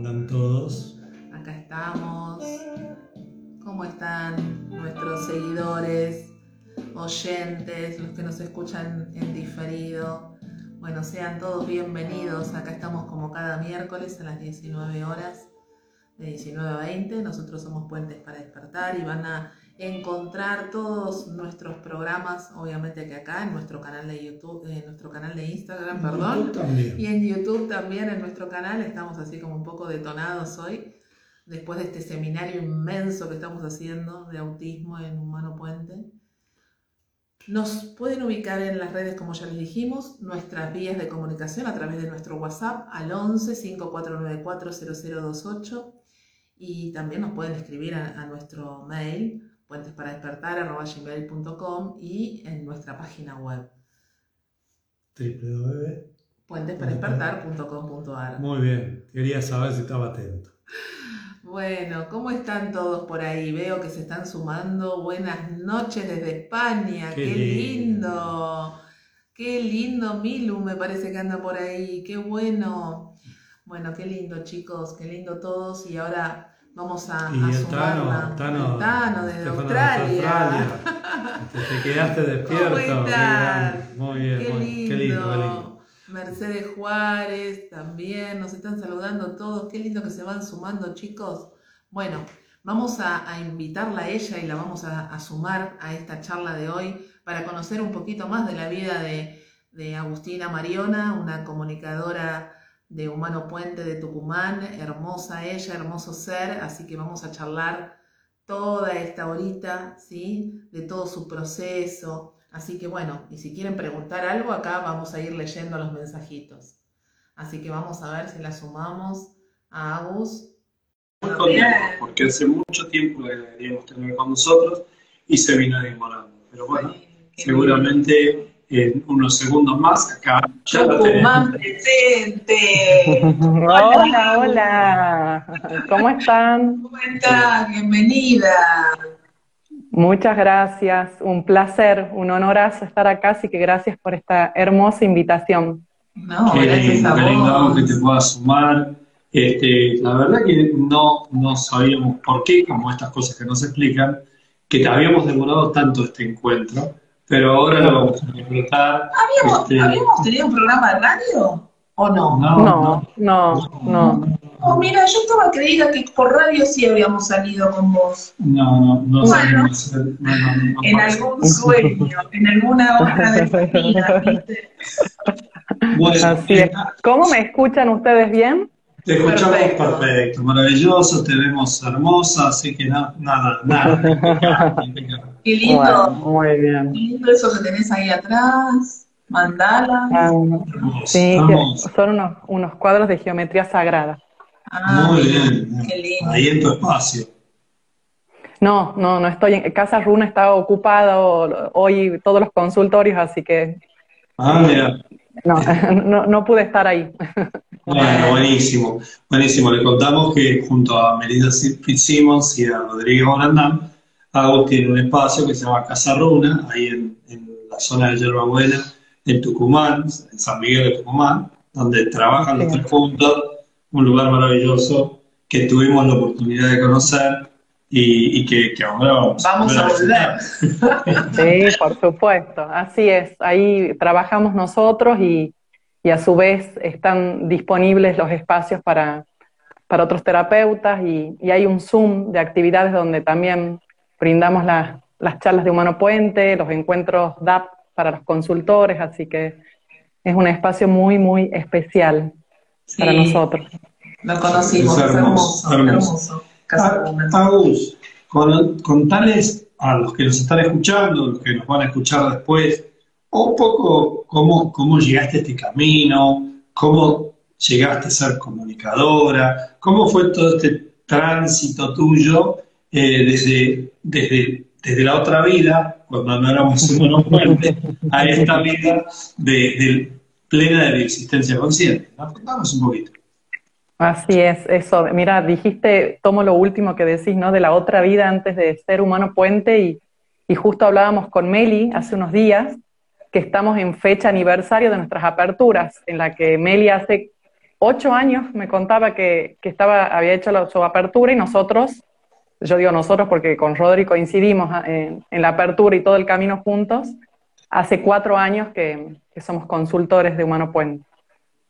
Andan todos. Acá estamos. ¿Cómo están nuestros seguidores, oyentes, los que nos escuchan en diferido? Bueno, sean todos bienvenidos. Acá estamos como cada miércoles a las 19 horas, de 19 a 20. Nosotros somos Puentes para Despertar y van a encontrar todos nuestros programas, obviamente que acá en nuestro canal de YouTube, en nuestro canal de Instagram, perdón, y en YouTube también en nuestro canal, estamos así como un poco detonados hoy, después de este seminario inmenso que estamos haciendo de autismo en Humano Puente. Nos pueden ubicar en las redes, como ya les dijimos, nuestras vías de comunicación a través de nuestro WhatsApp al 11 5494 0028 y también nos pueden escribir a, a nuestro mail puentesparadespertar.com y en nuestra página web www.puentesparadespertar.com.ar Muy bien, quería saber si estaba atento. Bueno, ¿cómo están todos por ahí? Veo que se están sumando. Buenas noches desde España. Qué, lindo. Qué lindo Milu, me parece que anda por ahí. Qué bueno. Bueno, qué lindo chicos, qué lindo todos. Y ahora Vamos a, y a el Tano, Tano, Tano desde Australia. Te quedaste despierto. ¿Cómo? Muy bien, qué, muy, lindo. qué lindo, qué lindo. Mercedes Juárez también, nos están saludando todos. Qué lindo que se van sumando, chicos. Bueno, vamos a, a invitarla a ella y la vamos a, a, sumar a esta charla de hoy para conocer un poquito más de la vida de, de Agustina Mariona, una comunicadora de Humano Puente de Tucumán, hermosa ella, hermoso ser, así que vamos a charlar toda esta horita, ¿sí? De todo su proceso. Así que bueno, y si quieren preguntar algo, acá vamos a ir leyendo los mensajitos. Así que vamos a ver si la sumamos a Agus. Muy contento, porque hace mucho tiempo que deberíamos tener con nosotros y se vino demorando. Pero bueno, seguramente en unos segundos más. Acá ya Tucumán presente. hola, hola. ¿Cómo están? ¿Cómo están? Bienvenida. Muchas gracias. Un placer, un honorazo estar acá, así que gracias por esta hermosa invitación. No, qué gracias lindo, a qué lindo vos. que te puedas sumar. Este, la verdad que no, no sabíamos por qué, como estas cosas que nos explican, que habíamos demorado tanto este encuentro pero ahora lo vamos a. ¿Habíamos, Este, ¿Habíamos tenido un programa de radio o no? no, No, no, no. Oh, mira, yo estaba creída que por radio sí habíamos salido con vos. no, no, no, Bueno. sabemos, no, no, no En algún sueño, en alguna hora de tu vida, ¿viste? Bueno, Así es. eh, ¿Cómo me escuchan ustedes bien? Te escuchamos Perfecto. perfecto. maravilloso, te vemos hermosa, así que na- nada, nada. Qué lindo, Bueno, muy bien. qué lindo eso que tenés ahí atrás. Mandala. Ah, sí, son unos, unos cuadros de geometría sagrada. Ah, Muy bien. Qué lindo. Ahí en tu espacio. No, no, no estoy en Casa Runa está ocupado hoy todos los consultorios, así que Ah, mira. no, no, no pude estar ahí. Bueno, buenísimo. Buenísimo. Le contamos que junto a Merida Fitzsimmons y a Rodrigo Brandán, Agus tiene un espacio que se llama Casa Runa, ahí en, en la zona de Yerba Buena, en Tucumán, en San Miguel de Tucumán, donde trabajan los tres juntos, un lugar maravilloso que tuvimos la oportunidad de conocer y, y que, que ahora vamos, Vamos a volver. Sí, por supuesto, así es. Ahí trabajamos nosotros y, y a su vez están disponibles los espacios para, para otros terapeutas y, y hay un Zoom de actividades donde también brindamos las- las charlas de Humano Puente, los encuentros DAP para los consultores, así que es un espacio muy, muy especial para Sí, nosotros. Lo conocimos, Es es hermoso, hermoso, hermoso. hermoso. Ah, Agus, con, contales a los que nos están escuchando, los que nos van a escuchar después, un poco cómo, cómo llegaste a este camino, cómo llegaste a ser comunicadora, cómo fue todo este tránsito tuyo eh, desde, desde, desde la otra vida, cuando no éramos humanos puentes, a esta vida de, de plena existencia consciente. un poquito. Así es, eso. Mira, dijiste, tomo lo último que decís, ¿no? De la otra vida antes de ser humano puente y, y justo hablábamos con Meli hace unos días que estamos en fecha aniversario de nuestras aperturas, en la que Meli hace ocho años me contaba que, que estaba, había hecho la, su apertura y nosotros, yo digo nosotros porque con Rodri coincidimos ah, en, en, la apertura y todo el camino juntos, hace cuatro años que, que somos consultores de Humano Puente.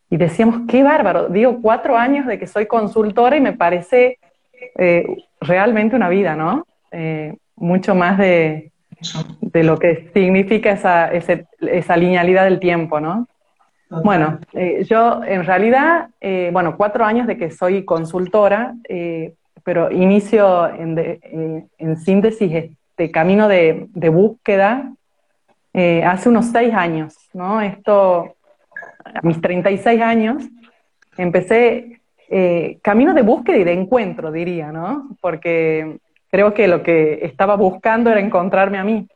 Y decíamos, qué bárbaro, digo cuatro años de que soy consultora y me parece eh, realmente una vida, ¿no? Eh, mucho más de, de, lo que significa esa, ese, esa linealidad del tiempo, ¿no? Bueno, eh, yo en realidad, bueno, cuatro años de que soy consultora, pero inicio en, de, en, síntesis este camino de, de búsqueda hace unos seis años, ¿no? Esto, a mis 36 años, empecé camino de búsqueda y de encuentro, diría, ¿no? Porque creo que lo que estaba buscando era encontrarme a mí.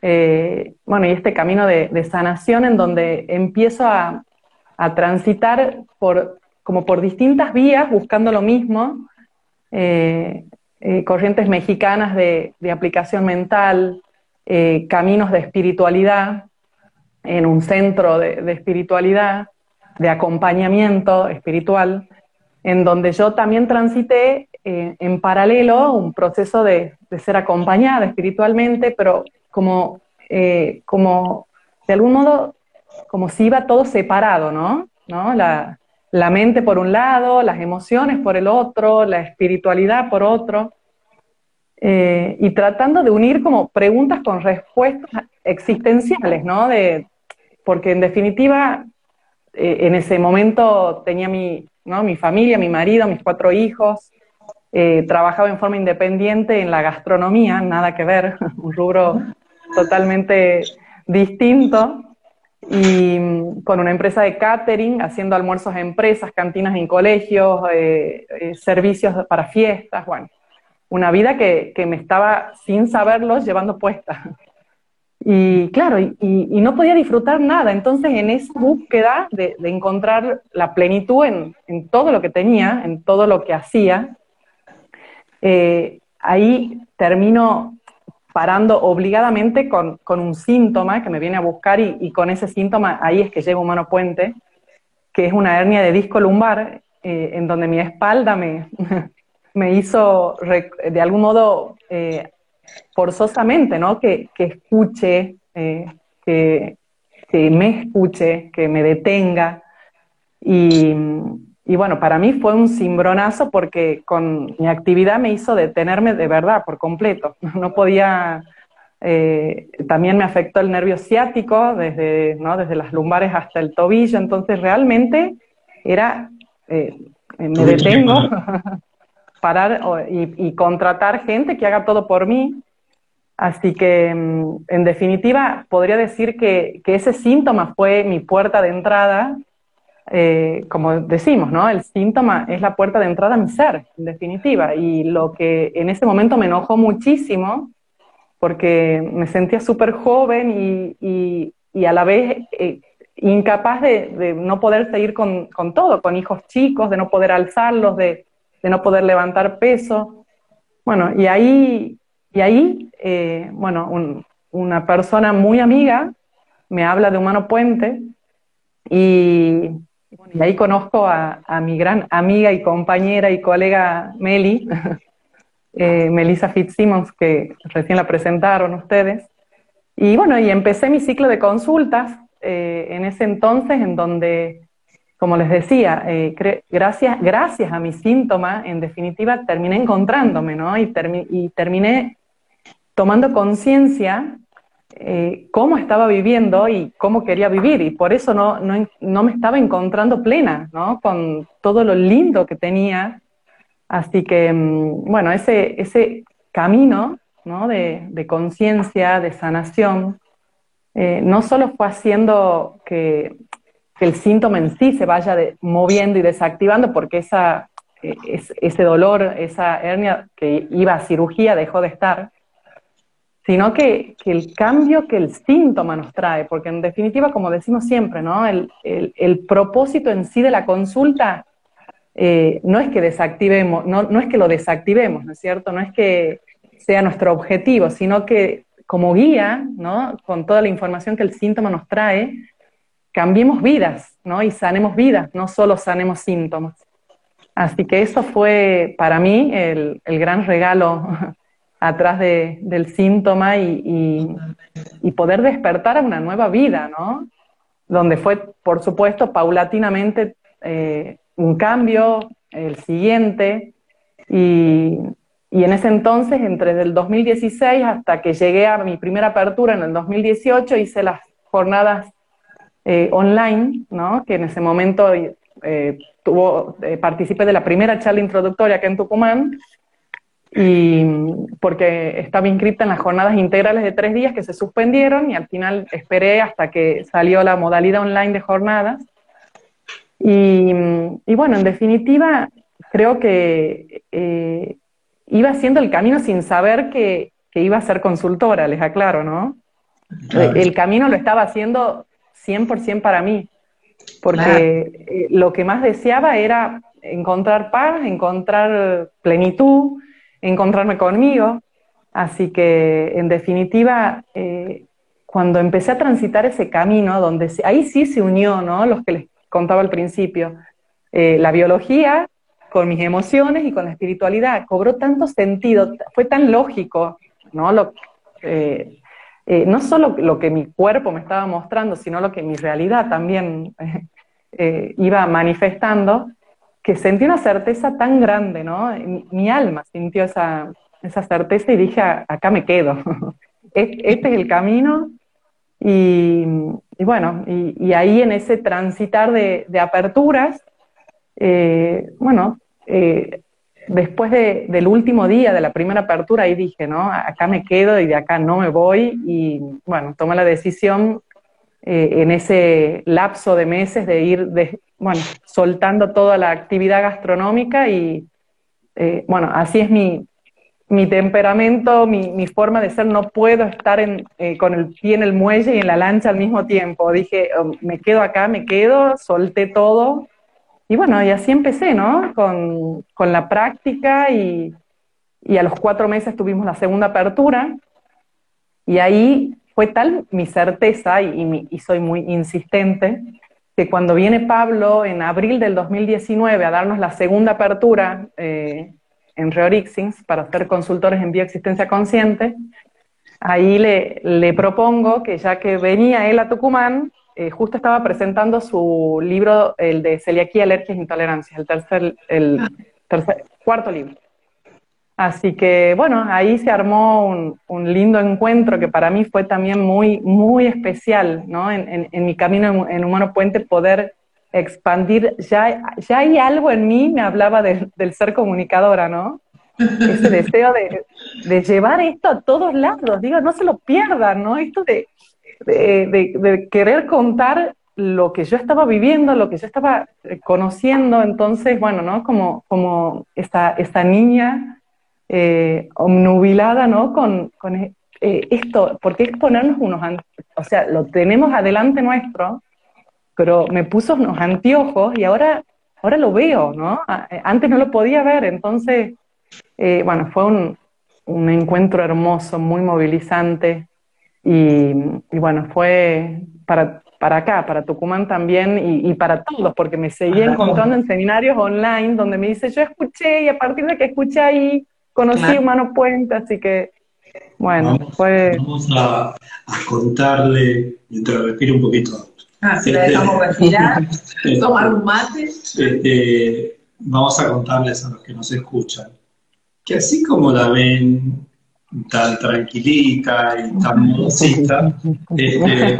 Eh, bueno, y este camino de, de, sanación en donde empiezo a, a, transitar por, como por distintas vías buscando lo mismo, eh, eh, corrientes mexicanas de, de aplicación mental, eh, caminos de espiritualidad, en un centro de, de, espiritualidad, de acompañamiento espiritual, en donde yo también transité en paralelo un proceso de, de ser acompañada espiritualmente, pero como, como de algún modo, como si iba todo separado, ¿no? ¿No? La, mente por un lado, las emociones por el otro, la espiritualidad por otro, eh, y tratando de unir como preguntas con respuestas existenciales, ¿no? De, porque en definitiva, eh, en ese momento tenía mi, ¿no? mi familia, mi marido, mis cuatro hijos, eh, trabajaba en forma independiente en la gastronomía, nada que ver, un rubro totalmente distinto y mm, con una empresa de catering, haciendo almuerzos en empresas, cantinas en colegios, eh, eh, servicios para fiestas, bueno, una vida que, que, me estaba, sin saberlo, llevando puesta. Y claro, y, y, no podía disfrutar nada, entonces en esa búsqueda de, de encontrar la plenitud en, en, todo lo que tenía, en todo lo que hacía, eh, ahí termino parando obligadamente con, con, un síntoma que me viene a buscar y, y, con ese síntoma ahí es que llego a Humano Puente, que es una hernia de disco lumbar, eh, en donde mi espalda me, me hizo de algún modo eh, forzosamente, ¿no? Que, que escuche, eh, que, que, me escuche, que me detenga. Y, y bueno, para mí fue un cimbronazo porque con mi actividad me hizo detenerme de verdad por completo. No podía, eh, también me afectó el nervio ciático desde, ¿no? desde las lumbares hasta el tobillo, entonces realmente era, eh, me detengo, parar y, y, contratar gente que haga todo por mí. Así que, mm, en definitiva, podría decir que, que ese síntoma fue mi puerta de entrada eh, como decimos, ¿no? El síntoma es la puerta de entrada a mi ser, en definitiva. Y lo que en ese momento me enojó muchísimo, porque me sentía súper joven y, y, y, a la vez eh, incapaz de, de, no poder seguir con, con, todo, con hijos chicos, de no poder alzarlos, de, de no poder levantar peso. Bueno, y ahí, y ahí eh, bueno, un, una persona muy amiga me habla de Humano Puente y y ahí conozco a, a, mi gran amiga y compañera y colega Meli, eh, Melissa Fitzsimmons, que recién la presentaron ustedes. Y bueno, y empecé mi ciclo de consultas eh, en ese entonces, en donde, como les decía, eh, gracias, gracias a mi síntoma, en definitiva, terminé encontrándome, ¿no? Y, termi y terminé tomando conciencia eh, cómo estaba viviendo y cómo quería vivir, y por eso no, no, no, me estaba encontrando plena, ¿no? Con todo lo lindo que tenía. Así que, mm, bueno, ese, ese camino ¿no? de, de conciencia, de sanación, eh, no solo fue haciendo que, el síntoma en sí se vaya moviendo y desactivando, porque esa, eh, es, ese dolor, esa hernia que iba a cirugía dejó de estar, sino que, que, el cambio que el síntoma nos trae, porque en definitiva, como decimos siempre, ¿no? el, el, el propósito en sí de la consulta eh, no es que desactivemos, no, no es que lo desactivemos, ¿no es cierto? No es que sea nuestro objetivo, sino que como guía, ¿no? con toda la información que el síntoma nos trae, cambiemos vidas, ¿no? Y sanemos vidas, no solo sanemos síntomas. Así que eso fue para mí el, gran regalo atrás del síntoma y, poder despertar a una nueva vida, ¿no? Donde fue, por supuesto, paulatinamente eh, un cambio, el siguiente, y, y en ese entonces, entre el 2016 hasta que llegué a mi primera apertura en el 2018, hice las jornadas eh, online, ¿no? que en ese momento eh, tuvo, eh, participé de la primera charla introductoria acá en Tucumán, y porque estaba inscrita en las jornadas integrales de tres días que se suspendieron y al final esperé hasta que salió la modalidad online de jornadas. Y, y bueno, en definitiva, creo que iba haciendo el camino sin saber que, iba a ser consultora, les aclaro, ¿no? El camino lo estaba haciendo 100% para mí, porque eh, lo que más deseaba era encontrar paz, encontrar plenitud, encontrarme conmigo. Así que, en definitiva, eh, cuando empecé a transitar ese camino, donde ahí sí se unió, ¿no? Los que les contaba al principio, eh, la biología con mis emociones y con la espiritualidad. Cobró tanto sentido, fue tan lógico, ¿no? Lo, eh, no solo lo que mi cuerpo me estaba mostrando, sino lo que mi realidad también iba manifestando, que sentí una certeza tan grande, ¿no? Mi, alma sintió esa, esa, certeza y dije, acá me quedo. este es el camino. Y, bueno, y, ahí en ese transitar de, aperturas, bueno, eh, después del último día de la primera apertura, ahí dije, ¿no? Acá me quedo y de acá no me voy. Y bueno, tomé la decisión eh, en ese lapso de meses de ir, bueno, soltando toda la actividad gastronómica y, eh, bueno, así es mi, mi temperamento, mi, forma de ser, no puedo estar en, con el pie en el muelle y en la lancha al mismo tiempo. Dije, oh, me quedo acá, me quedo, solté todo y bueno, y así empecé, ¿no? Con, la práctica y, a los cuatro meses tuvimos la segunda apertura y ahí fue tal mi certeza y, soy muy insistente que cuando viene Pablo en abril del 2019 a darnos la segunda apertura eh, en Reorixins para ser consultores en bioexistencia consciente, ahí le, le propongo que ya que venía él a Tucumán, eh, justo estaba presentando su libro, el de celiaquía, alergias e intolerancias, el tercer, el tercer, cuarto libro. Así que bueno, ahí se armó un, un, lindo encuentro que para mí fue también muy, muy especial, ¿no? En, en, mi camino en, Humano Puente poder expandir, ya, ya hay algo en mí, me hablaba del ser comunicadora, ¿no? Ese deseo de, de llevar esto a todos lados, digo, no se lo pierdan, ¿no? Esto de, de, querer contar lo que yo estaba viviendo, lo que yo estaba eh, conociendo, entonces, bueno, ¿no? Como, como esta, esta niña eh, omnubilada, ¿no? Con, con eh, esto, ¿por qué exponernos unos, o sea, lo tenemos adelante nuestro, pero me puso unos anteojos y ahora, ahora lo veo, ¿no? Antes no lo podía ver, entonces, bueno, fue un, un encuentro hermoso, muy movilizante, y, bueno, fue para, para acá, para Tucumán también y, para todos, porque me seguía encontrando en seminarios online donde me dice, yo escuché y a partir de que escuché ahí conocí Humano Puente, así que bueno, vamos, fue... Vamos a, contarle, mientras respiro un poquito. Ah, si la dejamos respirar, tomar un mate. Este, vamos a contarles a los que nos escuchan que así como la ven tan tranquilita y tan modosita, este,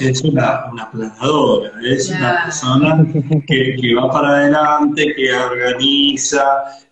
es una, una planadora, es una persona que, que, va para adelante, que organiza,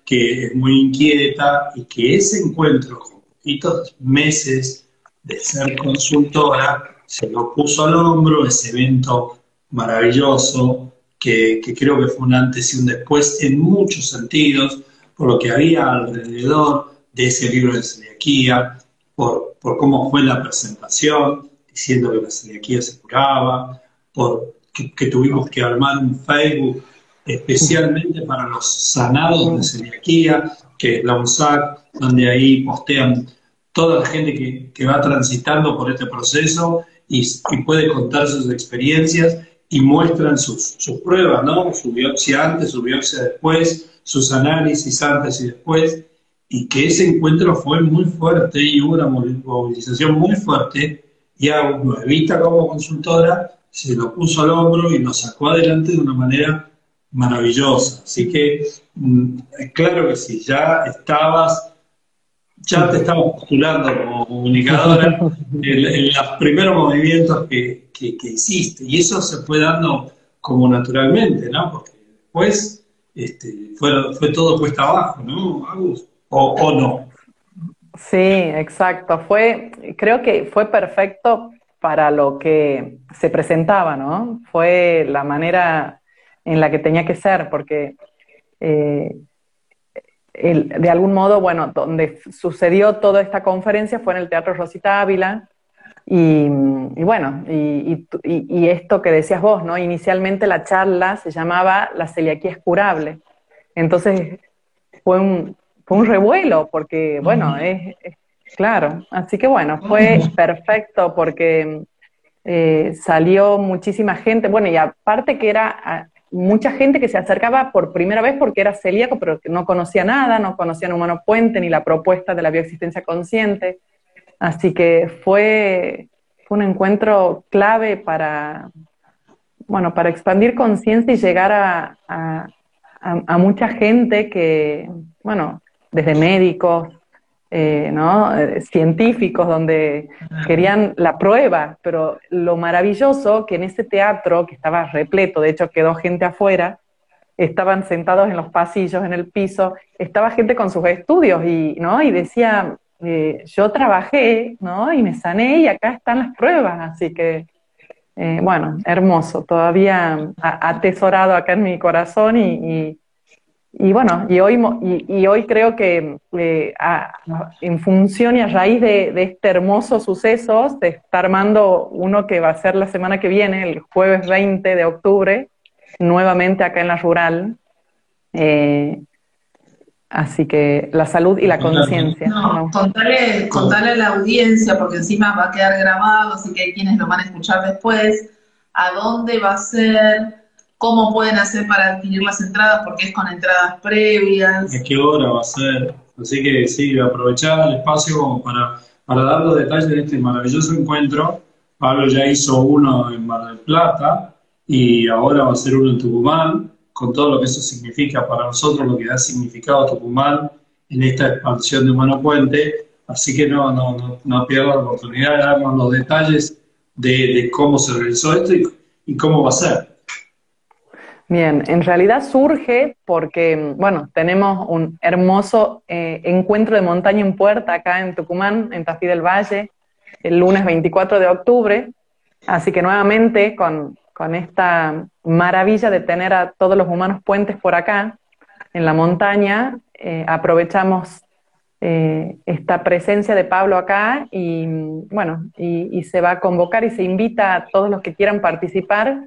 que es muy inquieta y que ese encuentro con poquitos meses de ser consultora se lo puso al hombro, ese evento maravilloso que, creo que fue un antes y un después en muchos sentidos, por lo que había alrededor, de ese libro de celiaquía, por, por cómo fue la presentación, diciendo que la celiaquía se curaba, por que, tuvimos que armar un Facebook especialmente para los sanados de celiaquía, que es la UNSAC, donde ahí postean toda la gente que, que, va transitando por este proceso y, puede contar sus experiencias y muestran sus, sus, pruebas, ¿no? Su biopsia antes, su biopsia después, sus análisis antes y después, y que ese encuentro fue muy fuerte y hubo una movilización muy fuerte, y a como consultora se lo puso al hombro y lo sacó adelante de una manera maravillosa. Así que, mm, claro que sí, ya estabas ya te estamos postulando como comunicadora en, los primeros movimientos que, hiciste. Y eso se fue dando como naturalmente, ¿no? Porque después este, fue, fue todo puesta abajo, ¿no, Agus? O, ¿O no? Sí, exacto. Fue, creo que fue perfecto para lo que se presentaba, ¿no? Fue la manera en la que tenía que ser, porque eh, de algún modo, bueno, donde sucedió toda esta conferencia fue en el Teatro Rosita Ávila. Y, bueno, y, esto que decías vos, ¿no? Inicialmente la charla se llamaba La celiaquía es curable. Entonces fue un, fue un revuelo, porque, bueno, es, claro. Así que bueno, fue perfecto porque eh, salió muchísima gente. Bueno, y aparte que era mucha gente que se acercaba por primera vez porque era celíaco, pero que no conocía nada, no conocían Humano Puente ni la propuesta de la bioexistencia consciente. Así que fue, un encuentro clave para, bueno, para expandir conciencia y llegar a, a, mucha gente que, bueno, desde médicos, eh, ¿no? Eh, científicos donde querían la prueba, pero lo maravilloso que en ese teatro, que estaba repleto, de hecho quedó gente afuera, estaban sentados en los pasillos, en el piso, estaba gente con sus estudios y, ¿no? y decía, eh, yo trabajé ¿no? y me sané y acá están las pruebas, así que, bueno, hermoso, todavía atesorado acá en mi corazón y y bueno, y hoy, y, hoy creo que eh, en función y a raíz de, este hermoso suceso, se está armando uno que va a ser la semana que viene, el jueves 20 de octubre, nuevamente acá en la rural. Eh, así que la salud y la conciencia. No, Contale, contale a la audiencia, porque encima va a quedar grabado, así que hay quienes lo van a escuchar después, a dónde va a ser, cómo pueden hacer para adquirir las entradas, porque es con entradas previas. ¿A qué hora va a ser? Así que sí, aprovechar el espacio para, para dar los detalles de este maravilloso encuentro. Pablo ya hizo uno en Mar del Plata y ahora va a ser uno en Tucumán, con todo lo que eso significa para nosotros, lo que da significado Tucumán en esta expansión de Humano Puente. Así que no, no, no, no pierda la oportunidad de darnos los detalles de, cómo se realizó esto y cómo va a ser. Bien, en realidad surge porque, bueno, tenemos un hermoso eh, encuentro de montaña en puerta acá en Tucumán, en Tafí del Valle, el lunes 24 de octubre. Así que nuevamente, con, esta maravilla de tener a todos los humanos puentes por acá, en la montaña, eh, aprovechamos eh, esta presencia de Pablo acá y, bueno, y se va a convocar y se invita a todos los que quieran participar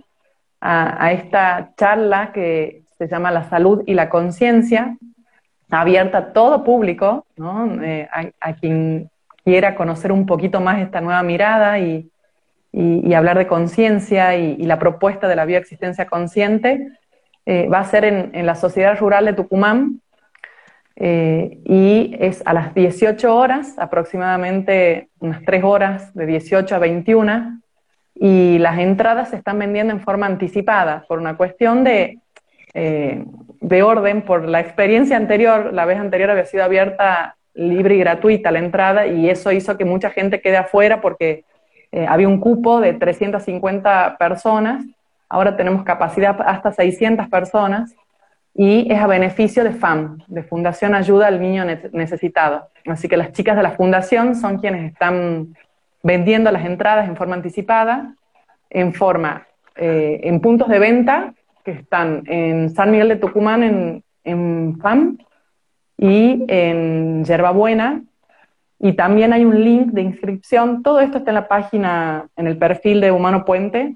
a, esta charla que se llama La salud y la conciencia, abierta a todo público, eh, a, quien quiera conocer un poquito más esta nueva mirada y, hablar de conciencia y, la propuesta de la bioexistencia consciente, eh, va a ser en, la Sociedad Rural de Tucumán eh, y es a las 18 horas, aproximadamente unas 3 horas, de 18 a 21, y las entradas se están vendiendo en forma anticipada por una cuestión de, eh, de orden, por la experiencia anterior, la vez anterior había sido abierta libre y gratuita la entrada y eso hizo que mucha gente quede afuera porque eh, había un cupo de 350 personas, ahora tenemos capacidad hasta 600 personas y es a beneficio de FAM, de Fundación Ayuda al Niño Necesitado. Así que las chicas de la fundación son quienes están vendiendo las entradas en forma anticipada, en forma, eh, en puntos de venta que están en San Miguel de Tucumán, en, en FAM, y en Yerbabuena, y también hay un link de inscripción. Todo esto está en la página, en el perfil de Humano Puente,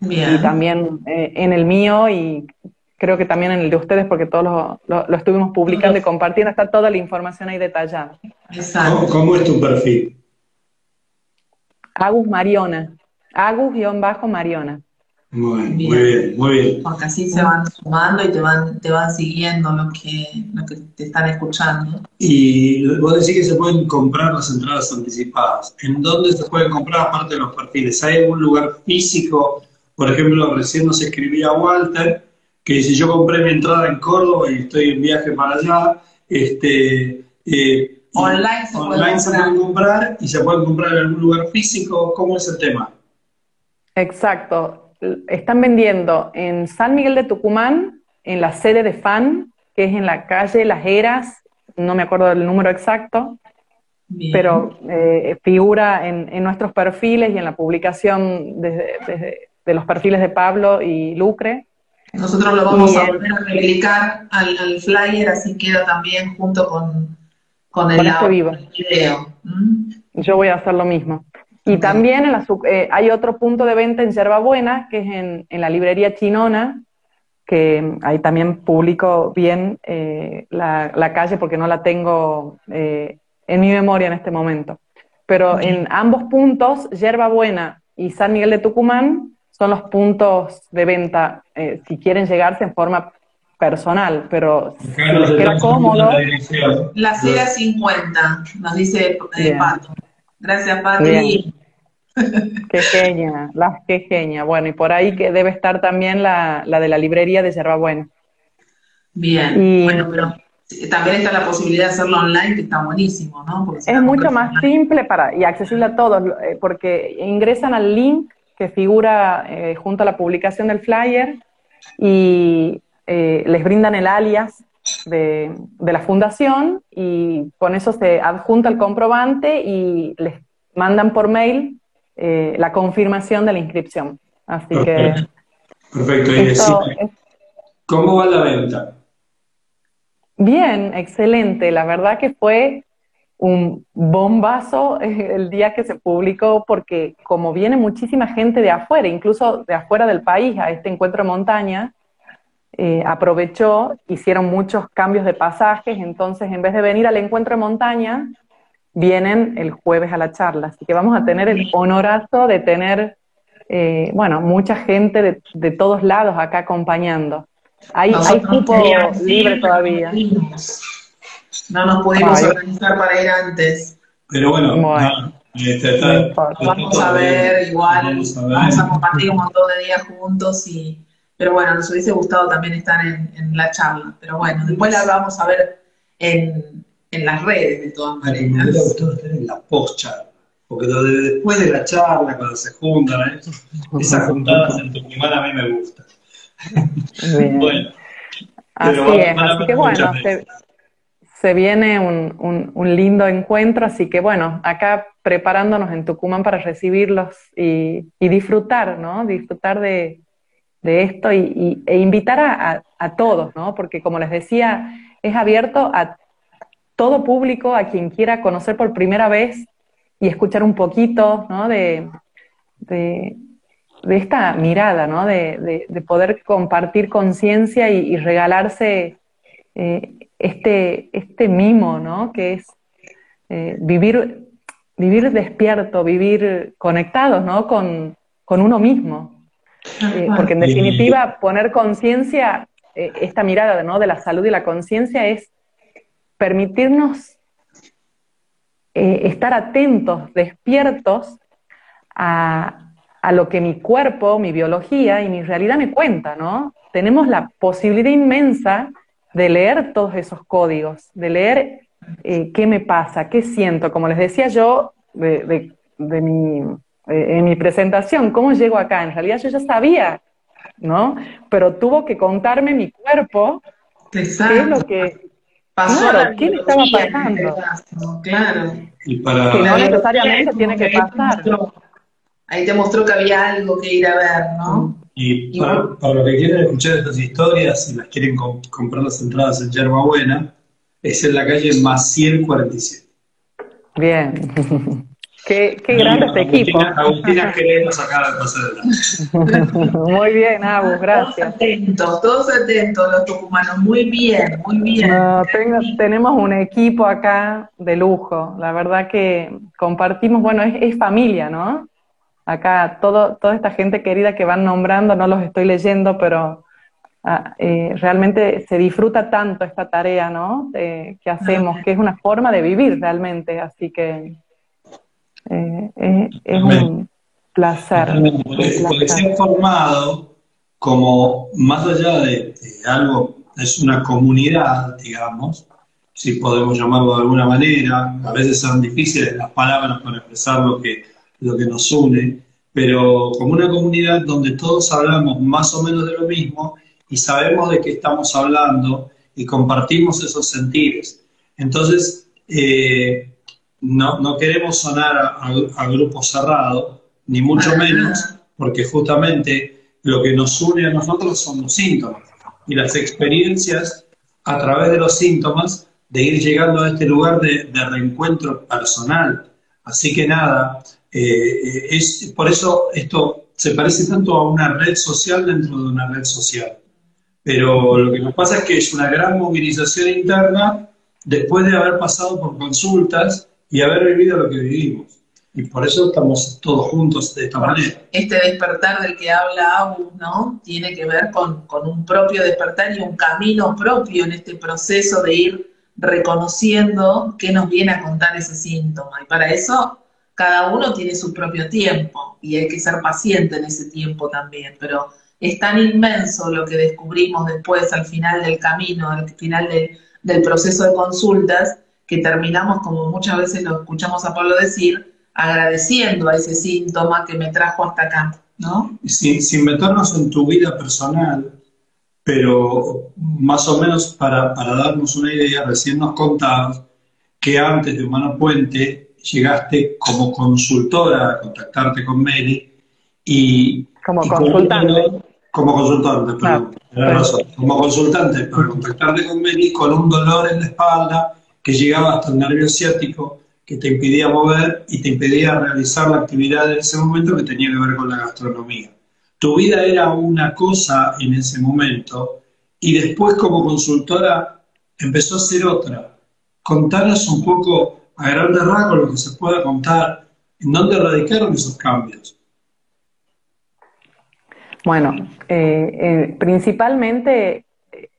y también eh, en el mío, y creo que también en el de ustedes, porque todos lo, lo, estuvimos publicando y compartiendo, está toda la información ahí detallada. ¿Cómo es tu perfil? Agus Mariona. Agus-Mariona. Muy bien, muy bien, muy bien. Porque así se van sumando y te van, te van siguiendo los que, los que te están escuchando. Y vos decís que se pueden comprar las entradas anticipadas. ¿En dónde se pueden comprar aparte de los perfiles? ¿Hay algún lugar físico? Por ejemplo, recién nos escribía Walter que dice yo compré mi entrada en Córdoba y estoy en viaje para allá. Este, eh, Online se puede online se comprar. pueden comprar y se pueden comprar en algún lugar físico. ¿Cómo es el tema? Exacto. Están vendiendo en San Miguel de Tucumán, en la sede de FAN, que es en la calle Las Heras, no me acuerdo del número exacto, Bien. pero eh, figura en, en nuestros perfiles y en la publicación desde, desde- de los perfiles de Pablo y Lucre. Nosotros lo vamos a volver a replicar al, al flyer, así queda también junto con, con el Con este audio, vivo. video. ¿Mm? Yo voy a hacer lo mismo. Y también en la su- eh, hay otro punto de venta en Yerbabuena, que es en, en la librería Chinona, que ahí también publico bien eh, la, la calle porque no la tengo eh, en mi memoria en este momento. Pero en ambos puntos, Yerbabuena y San Miguel de Tucumán, son los puntos de venta, si quieren llegarse en forma personal, pero si les queda cómodo, La. La Sera 50, nos dice eh. Pato. Gracias. Bien. Qué genia, las qué genia. Bueno, y por ahí que debe estar también la, la de la librería de Yerbabuena. Bien. Y- Bueno, pero también está la posibilidad de hacerlo online, que está buenísimo, ¿no? Porque Es la mucho más online- simple para, y accesible a todos, eh, porque ingresan al link que figura eh, junto a la publicación del flyer y eh, les brindan el alias de, de la fundación y con eso se adjunta el comprobante y les mandan por mail eh, la confirmación de la inscripción. Así que Perfecto. Y esto decime, es ¿cómo va la venta? Bien, excelente. La verdad que fue un bombazo el día que se publicó porque como viene muchísima gente de afuera, incluso de afuera del país a este encuentro de montaña, eh, aprovechó, hicieron muchos cambios de pasajes, entonces en vez de venir al encuentro de montaña, vienen el jueves a la charla. Así que vamos a tener el honorazo de tener, eh, bueno, mucha gente de, de todos lados acá acompañando. Hay, hay cupo libre todavía. No, nos pudimos Ay. organizar para ir antes. Pero bueno, este, está- No importa. está Vamos a ver, igual, Vamos a ver. vamos a compartir un montón de días juntos y, pero bueno, nos hubiese gustado también estar en, en la charla, pero bueno, después la vamos a ver en, en las redes de todas A mí me hubiera maneras. gustado estar en la post-charla, porque lo de después de la charla, cuando se juntan, ¿eh? esas juntadas en Tucumán a mí me gustan. Bueno, Así pero es, así que bueno, se, se viene un, un- un lindo encuentro, así que bueno, acá preparándonos en Tucumán para recibirlos y, y disfrutar, ¿no? Disfrutar de, de esto y, e invitar a, a- todos, ¿no? Porque como les decía, es abierto a todo público, a quien quiera conocer por primera vez y escuchar un poquito, ¿no? De, de, de esta mirada, ¿no? De, de- de poder compartir conciencia y, y regalarse eh, este, este mimo, ¿no? Que es eh, vivir, vivir despierto, vivir conectados, ¿no? Con, con uno mismo. Eh, porque en definitiva, poner conciencia, eh, esta mirada ¿no? de la salud y la conciencia es permitirnos eh, estar atentos, despiertos a, a lo que mi cuerpo, mi biología y mi realidad me cuenta, ¿no? Tenemos la posibilidad inmensa de leer todos esos códigos, de leer eh, qué me pasa, qué siento. Como les decía yo de, de- de mi, eh, en mi presentación, cómo llego acá. En realidad yo ya sabía, ¿no? Pero tuvo que contarme mi cuerpo qué es Exacto. lo que, Pasó claro, ¿qué le estaba pasando? Claro. Y para, Que no necesariamente tiene como que ahí te pasar. mostró- Ahí te mostró que había algo que ir a ver, ¿no? y Y para, bueno. para los que quieren escuchar estas historias y las quieren com- comprar las entradas en Yerba Buena, es en la calle Maciel 47. Bien. qué, qué grande este equipo. Agustina, Querenos acá de Pasadena. Muy bien, Agus, Todos gracias. atentos, todos atentos los tucumanos. Muy bien, muy bien. No, tengo- tenemos un equipo acá de lujo. La verdad que compartimos, bueno, es, es familia, ¿no? Acá todo, toda esta gente querida que van nombrando, no los estoy leyendo, pero ah, eh, realmente se disfruta tanto esta tarea, ¿no? que hacemos, que es una forma de vivir realmente, así que eh, es un placer. Porque, se ha formado como, más allá de, algo, es una comunidad, digamos, si podemos llamarlo de alguna manera, a veces son difíciles las palabras para expresar lo que, lo que nos une, pero como una comunidad donde todos hablamos más o menos de lo mismo y sabemos de qué estamos hablando y compartimos esos sentires. Entonces, eh, no, no, queremos sonar a, a, grupo cerrado, ni mucho menos, porque justamente lo que nos une a nosotros son los síntomas y las experiencias a través de los síntomas de ir llegando a este lugar de, reencuentro personal. Así que nada, eh, es, por eso esto se parece tanto a una red social dentro de una red social. Pero lo que nos pasa es que es una gran movilización interna después de haber pasado por consultas y haber vivido lo que vivimos. Y por eso estamos todos juntos de esta manera. Este despertar del que habla Abu, ¿no? Tiene que ver con, con un propio despertar y un camino propio en este proceso de ir reconociendo qué nos viene a contar ese síntoma. Y para eso cada uno tiene su propio tiempo y hay que ser paciente en ese tiempo también. Pero es tan inmenso lo que descubrimos después al final del camino, al final del proceso de consultas, que terminamos, como muchas veces lo escuchamos a Pablo decir, agradeciendo a ese síntoma que me trajo hasta acá, ¿no? Sin, sin meternos en tu vida personal, pero más o menos para, para darnos una idea, recién nos contabas que antes de Humano Puente llegaste como consultora a contactarte con Mary y... Como consultante. como consultante, perdón, razón, como consultante para contactarte con Mary con un dolor en la espalda que llegaba hasta el nervio ciático que te impedía mover y te impedía realizar la actividad en ese momento que tenía que ver con la gastronomía. Tu vida era una cosa en ese momento y después como consultora empezó a ser otra. Contanos un poco a grandes rasgos lo que se pueda contar, en dónde radicaron esos cambios. Bueno, eh, eh, principalmente,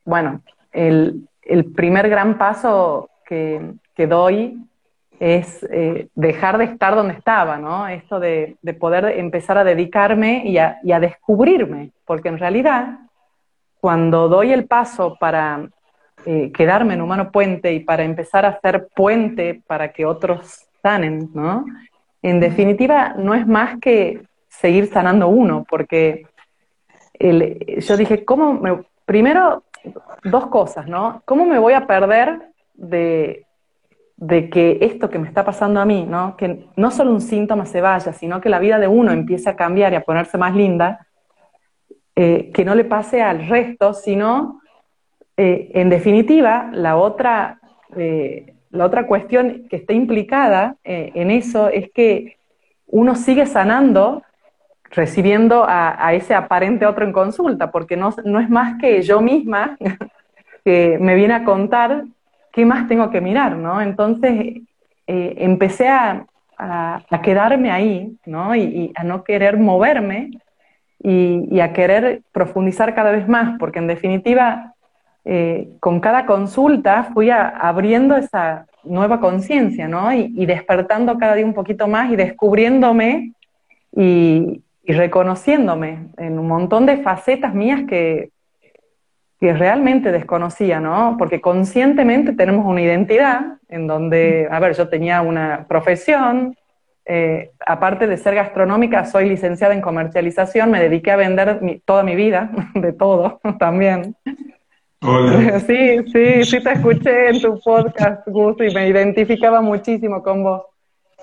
bueno, el, el primer gran paso que, doy es eh, dejar de estar donde estaba, ¿no? Esto de, poder empezar a dedicarme y a, descubrirme, porque en realidad cuando doy el paso para eh, quedarme en Humano Puente y para empezar a hacer puente para que otros sanen, ¿no? En definitiva, no es más que seguir sanando uno, porque yo dije, ¿cómo primero, dos cosas, ¿no? ¿Cómo me voy a perder de, que esto que me está pasando a mí, ¿no? que no solo un síntoma se vaya, sino que la vida de uno empiece a cambiar y a ponerse más linda, eh, que no le pase al resto, sino, eh, en definitiva, la otra, eh, la otra cuestión que está implicada en eso es que uno sigue sanando recibiendo a, ese aparente otro en consulta, porque no, no es más que yo misma que me viene a contar ¿qué más tengo que mirar? ¿no? Entonces eh, empecé a, quedarme ahí, ¿no? Y, a no querer moverme y, a querer profundizar cada vez más, porque en definitiva, eh, con cada consulta fui abriendo esa nueva conciencia, ¿no? Y, despertando cada día un poquito más y descubriéndome y, y reconociéndome en un montón de facetas mías que, que realmente desconocía, ¿no? Porque conscientemente tenemos una identidad en donde, a ver, yo tenía una profesión, eh, aparte de ser gastronómica, soy licenciada en comercialización, me dediqué a vender toda mi vida, de todo también. Sí, sí, sí te escuché en tu podcast, Gus, y me identificaba muchísimo con vos.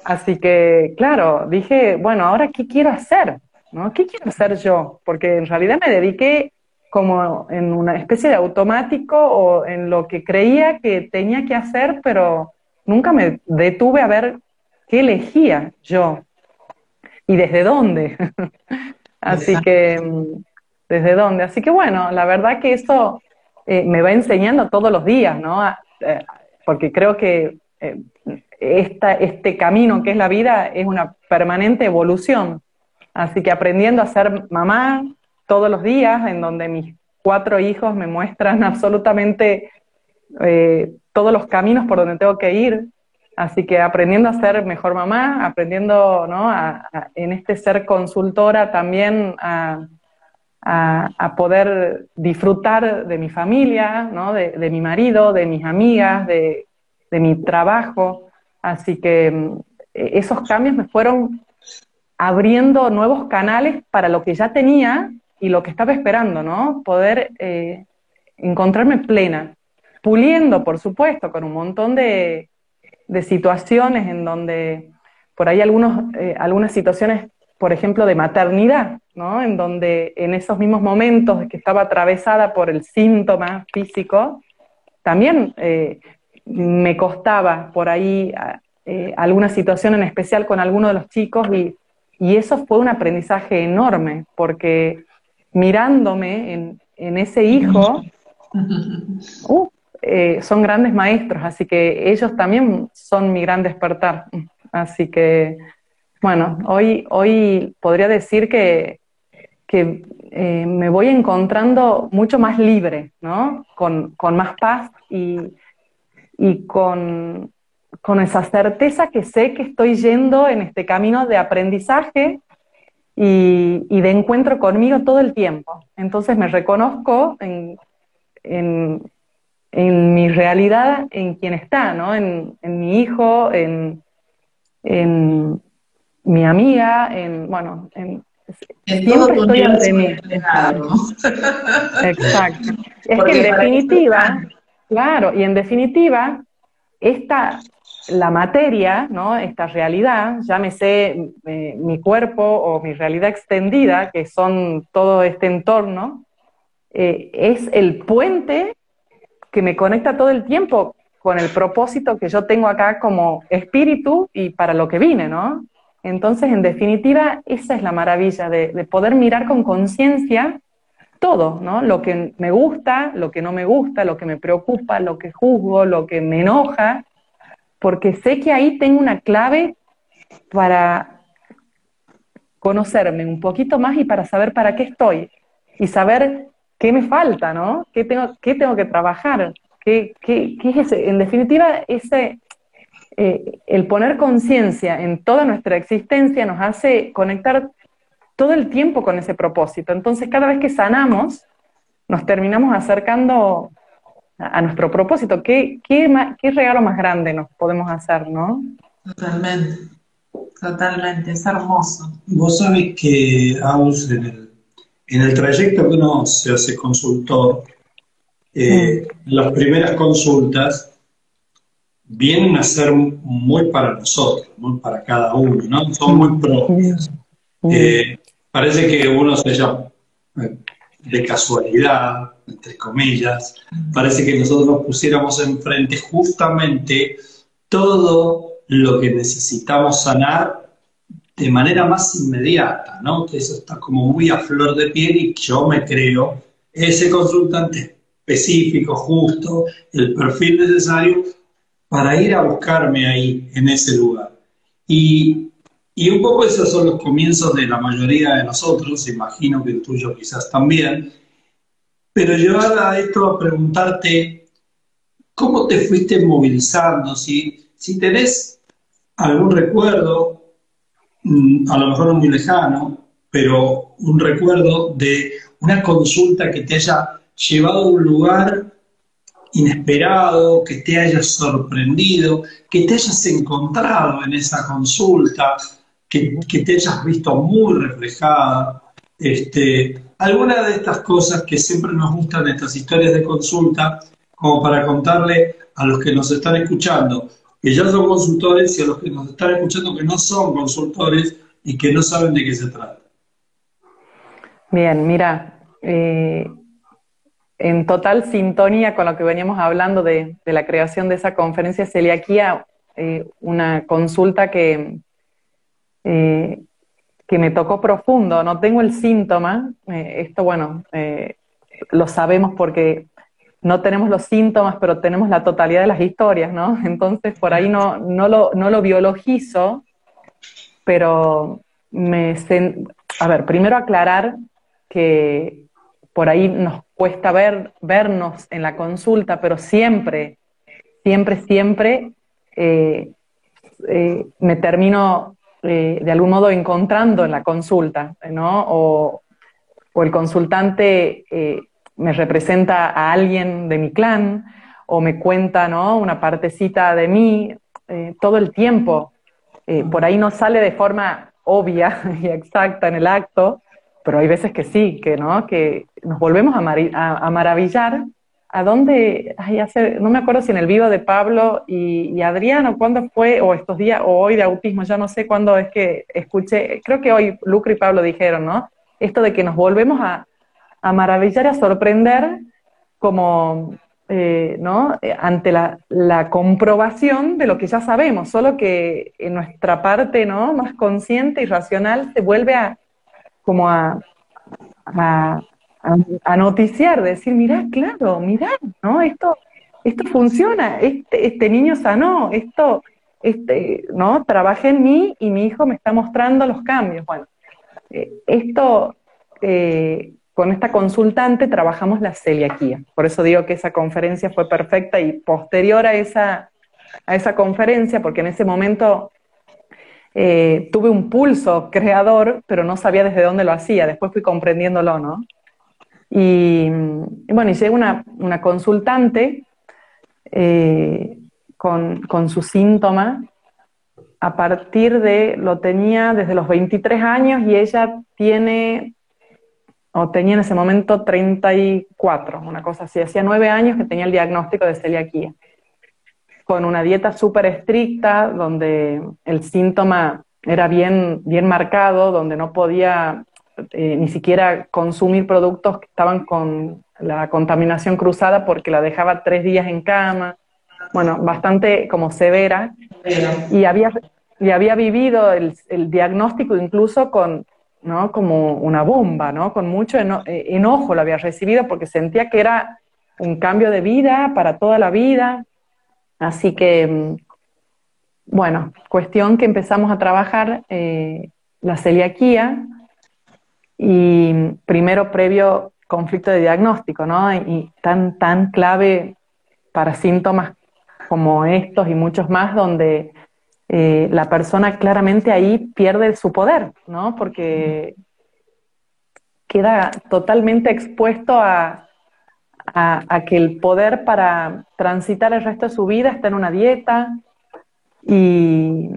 Así que, claro, dije, bueno, ahora, ¿qué quiero hacer? ¿No? ¿Qué quiero hacer yo? Porque en realidad me dediqué como en una especie de automático o en lo que creía que tenía que hacer, pero nunca me detuve a ver qué elegía yo y desde dónde. Así que, mm, ¿desde dónde? Así que bueno, la verdad que eso eh, me va enseñando todos los días, ¿no? Eh, porque creo que eh, esta, este camino que es la vida es una permanente evolución. Así que aprendiendo a ser mamá todos los días, en donde mis cuatro hijos me muestran absolutamente eh, todos los caminos por donde tengo que ir. Así que aprendiendo a ser mejor mamá, aprendiendo ¿no? en este ser consultora también a, poder disfrutar de mi familia, ¿no? de, mi marido, de mis amigas, de, de mi trabajo. Así que mm, esos cambios me fueron abriendo nuevos canales para lo que ya tenía y lo que estaba esperando, ¿no? Poder eh, encontrarme plena, puliendo, por supuesto, con un montón de, situaciones en donde, por ahí algunos, eh, algunas situaciones, por ejemplo, de maternidad, ¿no? En donde en esos mismos momentos que estaba atravesada por el síntoma físico, también eh, me costaba por ahí alguna situación en especial con alguno de los chicos y y eso fue un aprendizaje enorme, porque mirándome en, ese hijo, uh, eh, son grandes maestros, así que ellos también son mi gran despertar. Así que, bueno, hoy, hoy podría decir que, que eh, me voy encontrando mucho más libre, ¿no? Con, más paz y, y con, con esa certeza que sé que estoy yendo en este camino de aprendizaje y, de encuentro conmigo todo el tiempo. Entonces me reconozco en, mi realidad, en quien está, ¿no? En, mi hijo, en, mi amiga, en, bueno, en, siempre estoy ante mí. Exacto. Es que en definitiva, claro, y en definitiva, esta la materia, ¿no? esta realidad, llámese eh, mi cuerpo o mi realidad extendida, que son todo este entorno, eh, es el puente que me conecta todo el tiempo con el propósito que yo tengo acá como espíritu y para lo que vine, ¿no? Entonces, en definitiva, esa es la maravilla de, de poder mirar con conciencia todo, ¿no? Lo que me gusta, lo que no me gusta, lo que me preocupa, lo que juzgo, lo que me enoja, porque sé que ahí tengo una clave para conocerme un poquito más y para saber para qué estoy y saber qué me falta, ¿no? ¿Qué tengo, qué tengo que trabajar? ¿Qué, qué, qué es ese? En definitiva, ese, eh, el poner conciencia en toda nuestra existencia nos hace conectar todo el tiempo con ese propósito. Entonces, cada vez que sanamos, nos terminamos acercando a nuestro propósito. ¿Qué, qué, qué regalo más grande nos podemos hacer, no? Totalmente, totalmente, es hermoso. Vos sabés que, Aus, en el, en el trayecto que uno se hace consultor, eh, las primeras consultas vienen a ser muy para nosotros, muy para cada uno, ¿no? Son muy propias. Eh, parece que uno se llama, eh, de casualidad, entre comillas, parece que nosotros nos pusiéramos enfrente justamente todo lo que necesitamos sanar de manera más inmediata, ¿no? Que eso está como muy a flor de piel y yo me creo ese consultante específico, justo, el perfil necesario para ir a buscarme ahí, en ese lugar. Y, y un poco esos son los comienzos de la mayoría de nosotros, imagino que el tuyo quizás también, pero llevar a esto a preguntarte cómo te fuiste movilizando, si, si tenés algún recuerdo, mm, a lo mejor no muy lejano, pero un recuerdo de una consulta que te haya llevado a un lugar inesperado, que te haya sorprendido, que te hayas encontrado en esa consulta, que, que te hayas visto muy reflejada. Este, alguna de estas cosas que siempre nos gustan estas historias de consulta, como para contarle a los que nos están escuchando que ya son consultores y a los que nos están escuchando que no son consultores y que no saben de qué se trata. Bien, mira, eh, en total sintonía con lo que veníamos hablando de, la creación de esa conferencia celiaquía, eh, una consulta que eh, que me tocó profundo, no tengo el síntoma, eh, esto bueno, eh, lo sabemos porque no tenemos los síntomas, pero tenemos la totalidad de las historias, ¿no? Entonces por ahí no, no, lo, no lo biologizo, pero me a ver, primero aclarar que por ahí nos cuesta ver, vernos en la consulta, pero siempre, siempre, siempre eh, me termino eh, de algún modo encontrando en la consulta, ¿no? O, o el consultante me representa a alguien de mi clan, o me cuenta, ¿no? Una partecita de mí todo el tiempo. por ahí no sale de forma obvia y exacta en el acto, pero hay veces que sí, que no, que nos volvemos a, a, maravillar. ¿A dónde? Ay, hace, no me acuerdo si en el vivo de Pablo y, y Adriano, ¿cuándo fue? O estos días, o hoy de autismo, ya no sé cuándo es que escuché, creo que hoy Lucre y Pablo dijeron, ¿no? Esto de que nos volvemos a, a maravillar, a sorprender como eh, ¿no? Ante la, comprobación de lo que ya sabemos, solo que en nuestra parte ¿no? más consciente y racional se vuelve a como a, a noticiar, decir, mirá, claro, mirá, ¿no? Esto, esto funciona, este, este niño sanó, esto, este, ¿no? Trabajé en mí y mi hijo me está mostrando los cambios. Bueno, eh, esto con esta consultante trabajamos la celiaquía. Por eso digo que esa conferencia fue perfecta y posterior a esa, a esa conferencia, porque en ese momento eh, tuve un pulso creador, pero no sabía desde dónde lo hacía. Después fui comprendiéndolo, ¿no? Y, bueno, y llega una, una consultante eh, con, con su síntoma a partir de, lo tenía desde los 23 años y ella tiene o tenía en ese momento 34, una cosa así. Hacía nueve años que tenía el diagnóstico de celiaquía, con una dieta súper estricta, donde el síntoma era bien, bien marcado, donde no podía eh, ni siquiera consumir productos que estaban con la contaminación cruzada porque la dejaba tres días en cama, bueno, bastante como severa, y había, y había vivido el, el diagnóstico incluso con ¿no? Como una bomba, ¿no? Con mucho eh, enojo lo había recibido porque sentía que era un cambio de vida para toda la vida. Así que, mm, bueno, cuestión que empezamos a trabajar eh, la celiaquía y primero previo conflicto de diagnóstico, ¿no? Y tan, tan clave para síntomas como estos y muchos más, donde eh, la persona claramente ahí pierde su poder, ¿no? Porque queda totalmente expuesto a, que el poder para transitar el resto de su vida está en una dieta. Y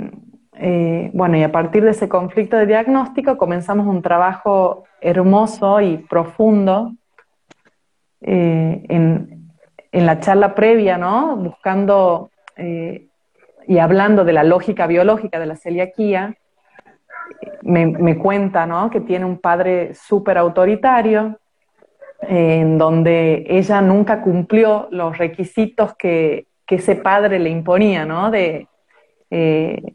eh, bueno, y a partir de ese conflicto de diagnóstico comenzamos un trabajo hermoso y profundo eh, en, la charla previa, ¿no? Buscando y hablando de la lógica biológica de la celiaquía, me, cuenta ¿no? que tiene un padre súper autoritario, en donde ella nunca cumplió los requisitos que, ese padre le imponía, ¿no? De, eh,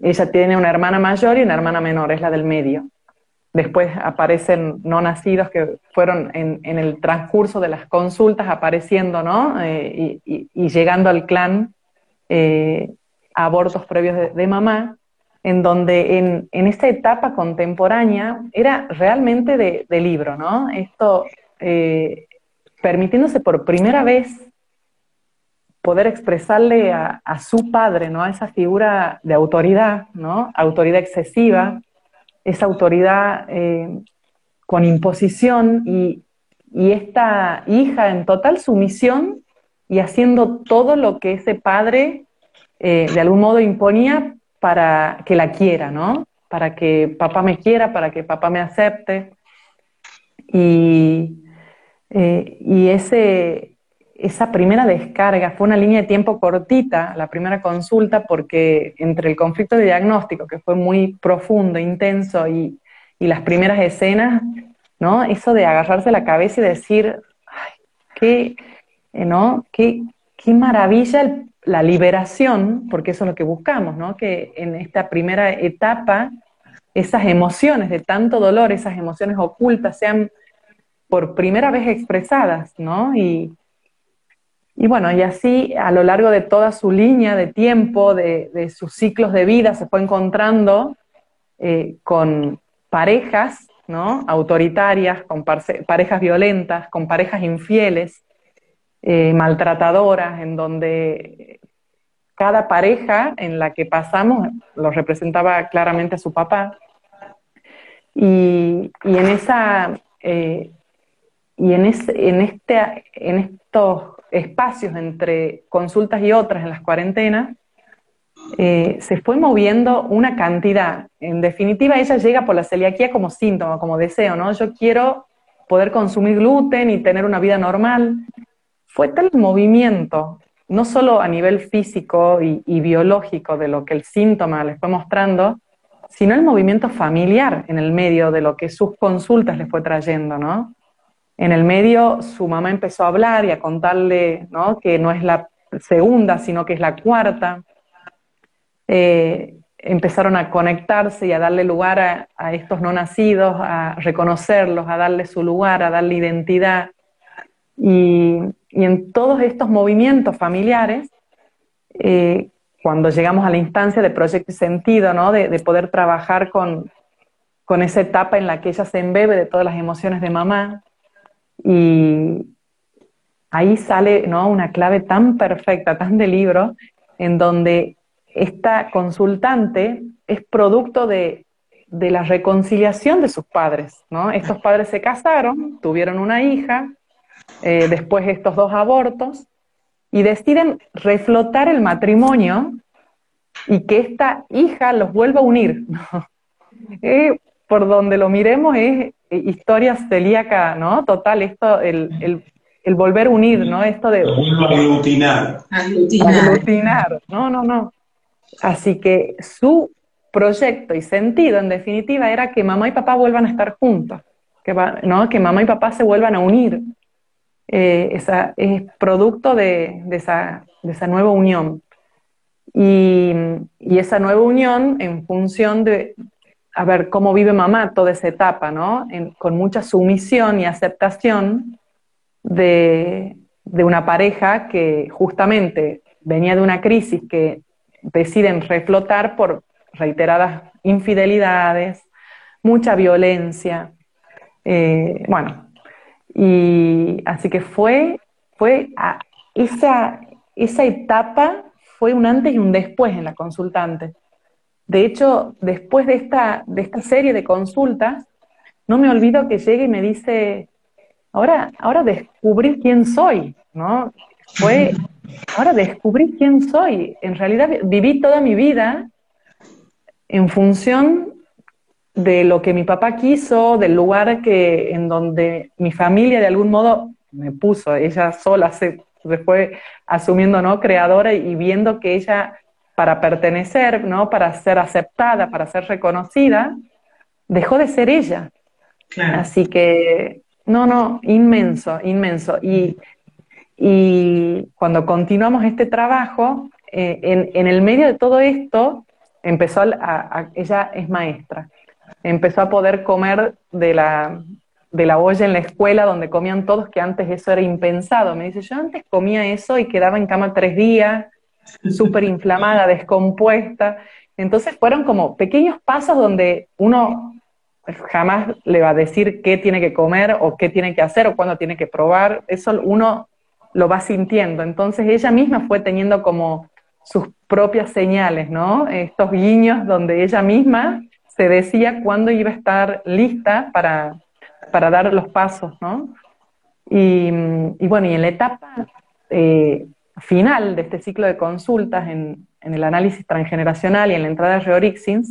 ella tiene una hermana mayor y una hermana menor, es la del medio. Después aparecen no nacidos que fueron en, el transcurso de las consultas apareciendo, ¿no? Eh, y, llegando al clan eh, abortos previos de, mamá, en donde en, en, esta etapa contemporánea era realmente de, libro, ¿no? Esto eh, permitiéndose por primera vez poder expresarle a, su padre, ¿no? A esa figura de autoridad, ¿no? Autoridad excesiva, esa autoridad eh, con imposición y, y esta hija en total sumisión y haciendo todo lo que ese padre eh, de algún modo imponía para que la quiera, ¿no? Para que papá me quiera, para que papá me acepte. Y, eh, y ese, esa primera descarga fue una línea de tiempo cortita, la primera consulta, porque entre el conflicto de diagnóstico, que fue muy profundo, intenso, y, y las primeras escenas, ¿no? Eso de agarrarse la cabeza y decir, ay, qué, eh, ¿no? Qué, qué maravilla la liberación, porque eso es lo que buscamos, ¿no? Que en esta primera etapa esas emociones de tanto dolor, esas emociones ocultas sean por primera vez expresadas, ¿no? Y, y bueno, y así a lo largo de toda su línea de tiempo, de, sus ciclos de vida, se fue encontrando eh, con, parejas ¿no? autoritarias, con parejas violentas, con parejas infieles, eh, maltratadoras, en donde cada pareja en la que pasamos lo representaba claramente a su papá. Y, en esa eh, y en, en, este, en estos espacios entre consultas y otras en las cuarentenas, eh, se fue moviendo una cantidad. En definitiva, ella llega por la celiaquía como síntoma, como deseo, ¿no? Yo quiero poder consumir gluten y tener una vida normal. Fue tal movimiento, no solo a nivel físico y, y biológico de lo que el síntoma les fue mostrando, sino el movimiento familiar en el medio de lo que sus consultas les fue trayendo, ¿no? En el medio su mamá empezó a hablar y a contarle ¿no? que no es la segunda, sino que es la cuarta. Eh, empezaron a conectarse y a darle lugar a, estos no nacidos, a reconocerlos, a darle su lugar, a darle identidad. Y, en todos estos movimientos familiares, eh, cuando llegamos a la instancia de proyecto y sentido, ¿no? de, de poder trabajar con, con esa etapa en la que ella se embebe de todas las emociones de mamá, y ahí sale ¿no? una clave tan perfecta, tan de libro, en donde esta consultante es producto de, de la reconciliación de sus padres. ¿no? Estos padres se casaron, tuvieron una hija, eh, después estos dos abortos, y deciden reflotar el matrimonio y que esta hija los vuelva a unir. Eh, por donde lo miremos es historia celíaca, ¿no? Total, esto, el, el, volver a unir, ¿no? Esto de... Aglutinar. Aglutinar. No, no, no. Así que su proyecto y sentido, en definitiva, era que mamá y papá vuelvan a estar juntos, que, ¿no? que mamá y papá se vuelvan a unir. Eh, esa, es producto de, de, esa, de esa nueva unión. Y, y, esa nueva unión en función de, a ver cómo vive mamá toda esa etapa, ¿no? con mucha sumisión y aceptación de, una pareja que justamente venía de una crisis que deciden reflotar por reiteradas infidelidades, mucha violencia. Eh, bueno, y así que fue, fue esa, esa etapa fue un antes y un después en la consultante. De hecho, después de esta, de esta serie de consultas, no me olvido que llegue y me dice, ahora, ahora descubrí quién soy, ¿no? Fue, ahora descubrí quién soy. En realidad viví toda mi vida en función de lo que mi papá quiso, del lugar que, en donde mi familia de algún modo me puso, ella sola se, se fue asumiendo, ¿no? Creadora y viendo que ella para pertenecer, ¿no? para ser aceptada, para ser reconocida, dejó de ser ella. Así que, no, no, inmenso, inmenso. Y, y cuando continuamos este trabajo, eh, en, en, el medio de todo esto, empezó a, ella es maestra, empezó a poder comer de la, de la olla en la escuela donde comían todos, que antes eso era impensado. Me dice, yo antes comía eso y quedaba en cama tres días, súper inflamada, descompuesta. Entonces fueron como pequeños pasos donde uno jamás le va a decir qué tiene que comer o qué tiene que hacer o cuándo tiene que probar. Eso uno lo va sintiendo. Entonces ella misma fue teniendo como sus propias señales, ¿no? Estos guiños donde ella misma se decía cuándo iba a estar lista para, para dar los pasos, ¿no? Y, bueno, y en la etapa eh, final de este ciclo de consultas en, el análisis transgeneracional y en la entrada de Reorixins,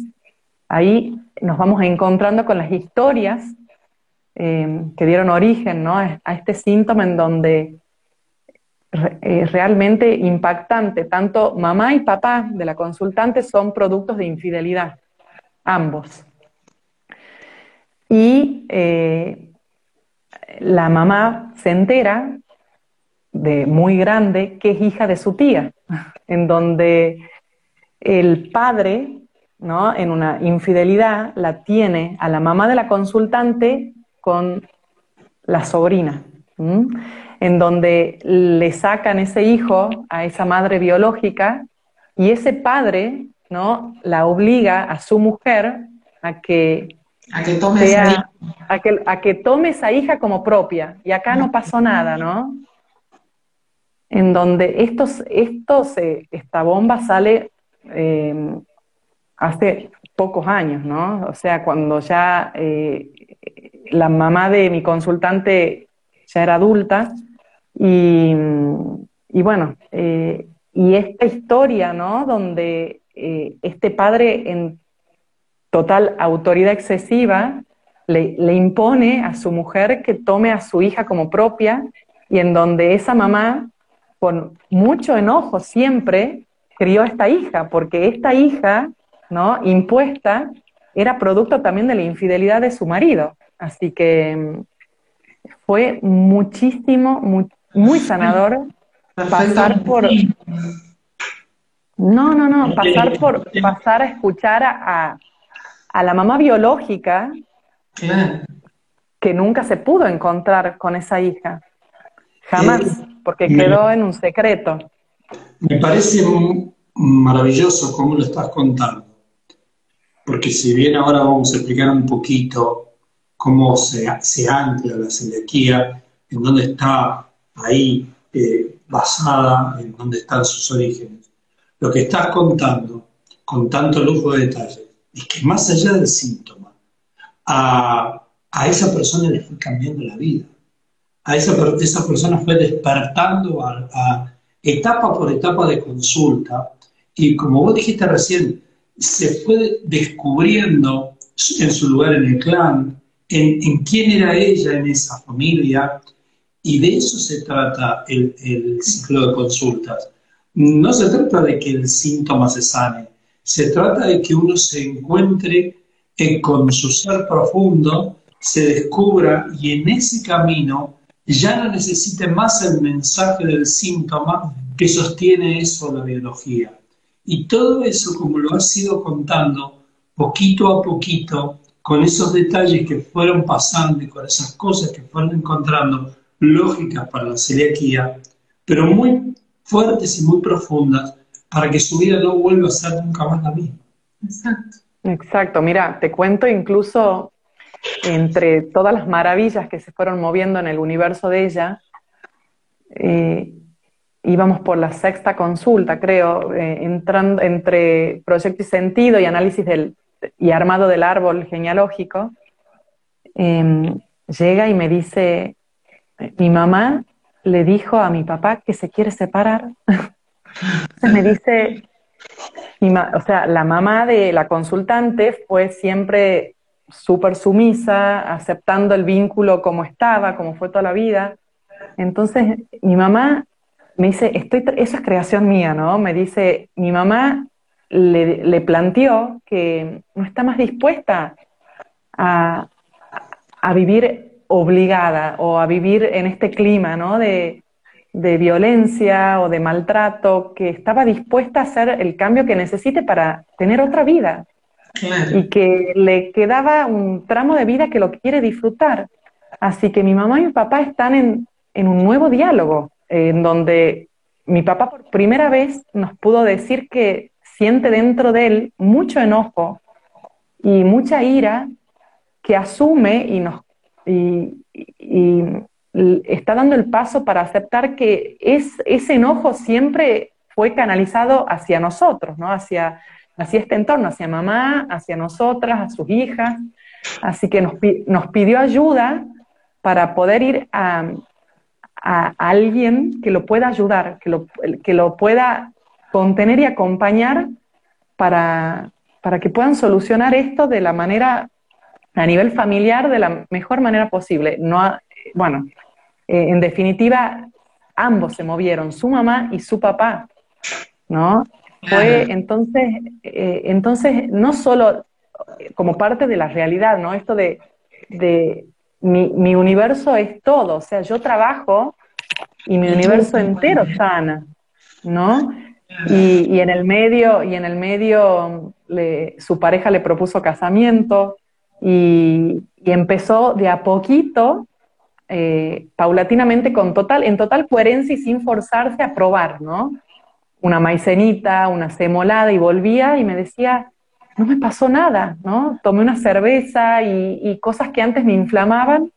ahí nos vamos encontrando con las historias eh, que dieron origen a este síntoma en donde eh, realmente impactante, tanto mamá y papá de la consultante son productos de infidelidad, ambos. Y eh, la mamá se entera de muy grande que es hija de su tía, en donde el padre, ¿no? en una infidelidad, la tiene a la mamá de la consultante con la sobrina, en donde le sacan ese hijo a esa madre biológica y ese padre ¿no? la obliga a su mujer a que A que tome esa hija. A que, a que tome esa hija como propia. Y acá no pasó nada, ¿no? En donde estos, esta bomba sale eh, hace pocos años, ¿no? O sea, cuando ya eh, la mamá de mi consultante ya era adulta y, bueno, eh, y esta historia, ¿no? Donde este padre en total autoridad excesiva le, impone a su mujer que tome a su hija como propia y en donde esa mamá, con mucho enojo siempre, crió a esta hija, porque esta hija, ¿no? Impuesta, era producto también de la infidelidad de su marido. Así que mm, fue muchísimo, muy, sanador pasar por... No, no, no, pasar por, pasar a escuchar a, a la mamá biológica que nunca se pudo encontrar con esa hija. Jamás, porque quedó en un secreto. Me parece maravilloso cómo lo estás contando, porque si bien ahora vamos a explicar un poquito cómo se, se ancla la celiaquía, en dónde está ahí eh, basada, en dónde están sus orígenes, lo que estás contando con tanto lujo de detalle es que más allá del síntoma, a, esa persona le fue cambiando la vida, a esa, esa persona fue despertando a etapa por etapa de consulta y como vos dijiste recién, se fue descubriendo en su lugar en el clan, en, quién era ella en esa familia, y de eso se trata el, el, ciclo de consultas. No se trata de que el síntoma se sane, se trata de que uno se encuentre con su ser profundo, se descubra y en ese camino ya no necesite más el mensaje del síntoma que sostiene eso la biología. Y todo eso, como lo has ido contando, poquito a poquito, con esos detalles que fueron pasando y con esas cosas que fueron encontrando lógicas para la celiaquía, pero muy fuertes y muy profundas, para que su vida no vuelva a ser nunca más la misma. Exacto. Exacto, mira, te cuento incluso entre todas las maravillas que se fueron moviendo en el universo de ella, eh, íbamos por la sexta consulta, creo, eh, entrando entre proyecto y sentido y análisis del, y armado del árbol genealógico, em, llega y me dice, mi mamá le dijo a mi papá que se quiere separar. me dice, o sea, la mamá de la consultante fue siempre súper sumisa, aceptando el vínculo como estaba, como fue toda la vida. Entonces, mi mamá me dice, estoy, eso es creación mía, ¿no? Me dice, mi mamá le, planteó que no está más dispuesta a, vivir obligada o a vivir en este clima, ¿no? De, de violencia o de maltrato, que estaba dispuesta a hacer el cambio que necesite para tener otra vida, y que le quedaba un tramo de vida que lo quiere disfrutar. Así que mi mamá y mi papá están en, en un nuevo diálogo, en donde mi papá por primera vez nos pudo decir que siente dentro de él mucho enojo y mucha ira que asume y nos y, está dando el paso para aceptar que es, ese enojo siempre fue canalizado hacia nosotros, ¿no? hacia hacia este entorno, hacia mamá, hacia nosotras, a sus hijas. Así que nos, pidió ayuda para poder ir a, alguien que lo pueda ayudar, que lo, que lo pueda contener y acompañar para, para que puedan solucionar esto de la manera, a nivel familiar, de la mejor manera posible. No, bueno, eh, en definitiva, ambos se movieron, su mamá y su papá, ¿no? Fue entonces, eh, entonces, no solo como parte de la realidad, ¿no? Esto de, de mi, mi, universo es todo, o sea, yo trabajo y mi universo entero sana, ¿no? Y, y en el medio, y en el medio le, su pareja le propuso casamiento y, y empezó de a poquito, eh, paulatinamente, con total, en total coherencia y sin forzarse a probar, ¿no? Una maicenita, una semolada y volvía y me decía, no me pasó nada, ¿no? Tomé una cerveza y, cosas que antes me inflamaban,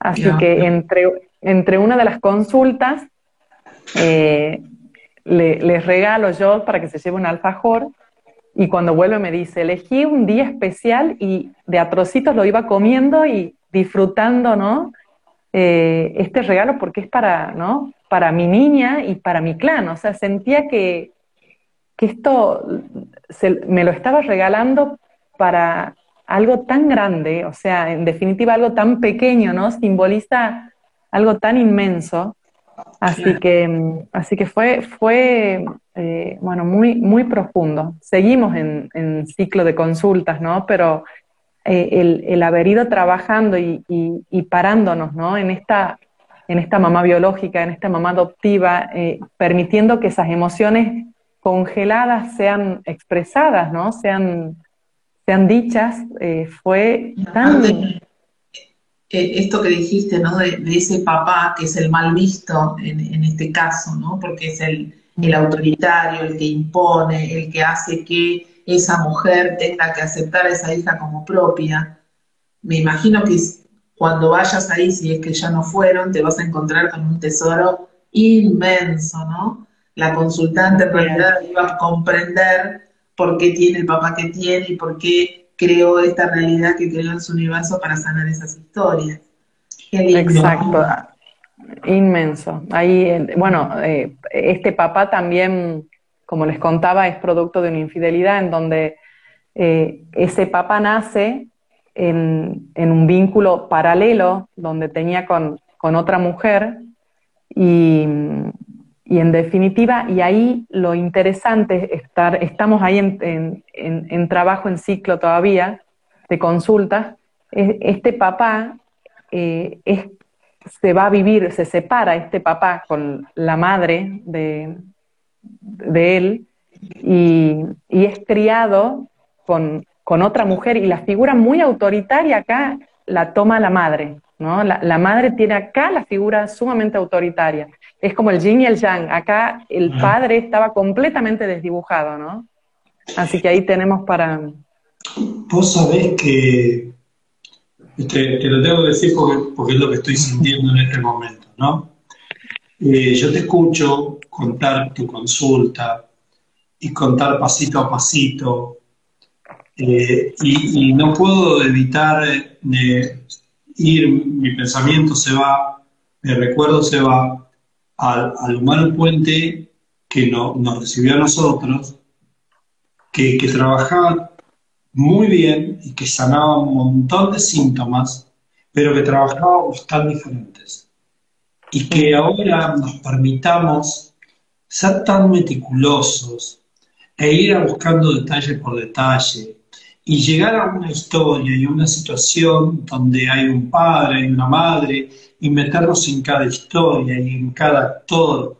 así que entre, entre una de las consultas eh, les regalo yo para que se lleve un alfajor y cuando vuelve me dice, elegí un día especial y de atrocitos lo iba comiendo y disfrutando, ¿no? Eh, este regalo porque es para, ¿no? Para mi niña y para mi clan. O sea, sentía que, que esto me lo estaba regalando para algo tan grande, o sea, en definitiva algo tan pequeño, ¿no? Simboliza algo tan inmenso. Así que, así que fue, fue eh, bueno, muy, muy profundo. Seguimos en, ciclo de consultas, ¿no? Pero eh, el, haber ido trabajando y, parándonos, ¿no? En esta, en esta mamá biológica, en esta mamá adoptiva, eh, permitiendo que esas emociones congeladas sean expresadas, ¿no? Sean, sean dichas, fue tan esto que dijiste, ¿no? De, ese papá que es el mal visto en, este caso, ¿no? Porque es el, autoritario, el que impone, el que hace que esa mujer tenga que aceptar a esa hija como propia. Me imagino que cuando vayas ahí, si es que ya no fueron, te vas a encontrar con un tesoro inmenso, ¿no? La consultante en realidad iba a comprender por qué tiene el papá que tiene y por qué creó esta realidad que creó en su universo para sanar esas historias. Exacto, inmenso. Ahí, bueno, eh, este papá también, como les contaba, es producto de una infidelidad en donde eh, ese papá nace en, un vínculo paralelo donde tenía con, otra mujer y y en definitiva, y ahí lo interesante es estar, estamos ahí en, trabajo en ciclo todavía de consultas, este papá eh, se va a vivir, se separa este papá con la madre de, de él y, es criado con, otra mujer y la figura muy autoritaria acá la toma la madre, ¿no? La, la madre tiene acá la figura sumamente autoritaria es como el yin y el yang. Acá el padre estaba completamente desdibujado, ¿no? Así que ahí tenemos para... Vos sabés que, te, lo tengo que decir porque, es lo que estoy sintiendo en este momento, ¿no? Eh, yo te escucho contar tu consulta y contar pasito a pasito eh, y, no puedo evitar de ir, mi pensamiento se va, mi recuerdo se va al, humano puente que nos recibió a nosotros, que, trabajaba muy bien y que sanaba un montón de síntomas, pero que trabajábamos tan diferentes. Y que ahora nos permitamos ser tan meticulosos e ir buscando detalle por detalle y llegar a una historia y una situación donde hay un padre y una madre y meternos en cada historia y en cada actor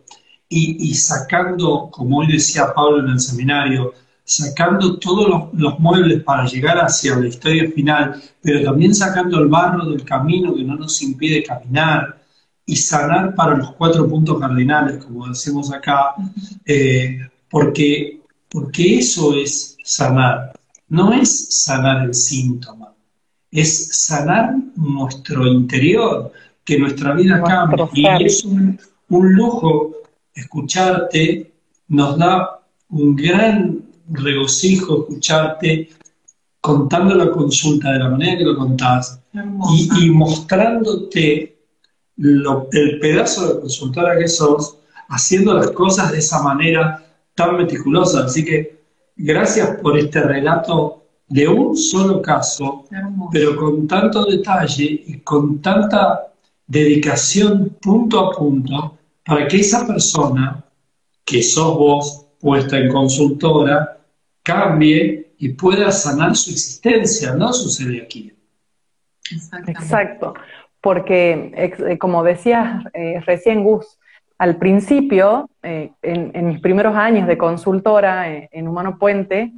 y, sacando, como hoy decía Pablo en el seminario, sacando todos los, muebles para llegar hacia la historia final, pero también sacando el barro del camino que no nos impide caminar y sanar para los cuatro puntos cardinales, como decimos acá, eh, porque, porque eso es sanar, no es sanar el síntoma, es sanar nuestro interior, que nuestra vida cambie. Y es un, lujo escucharte, nos da un gran regocijo escucharte contando la consulta de la manera que lo contás y, mostrándote el pedazo de consultora que sos, haciendo las cosas de esa manera tan meticulosa. Así que gracias por este relato de un solo caso, pero con tanto detalle y con tanta dedicación punto a punto para que esa persona, que sos vos puesta en consultora, cambie y pueda sanar su existencia, no su celiaquía. Exacto, porque eh, como decías eh, recién Gus, al principio, eh, en, mis primeros años de consultora en Humano Puente,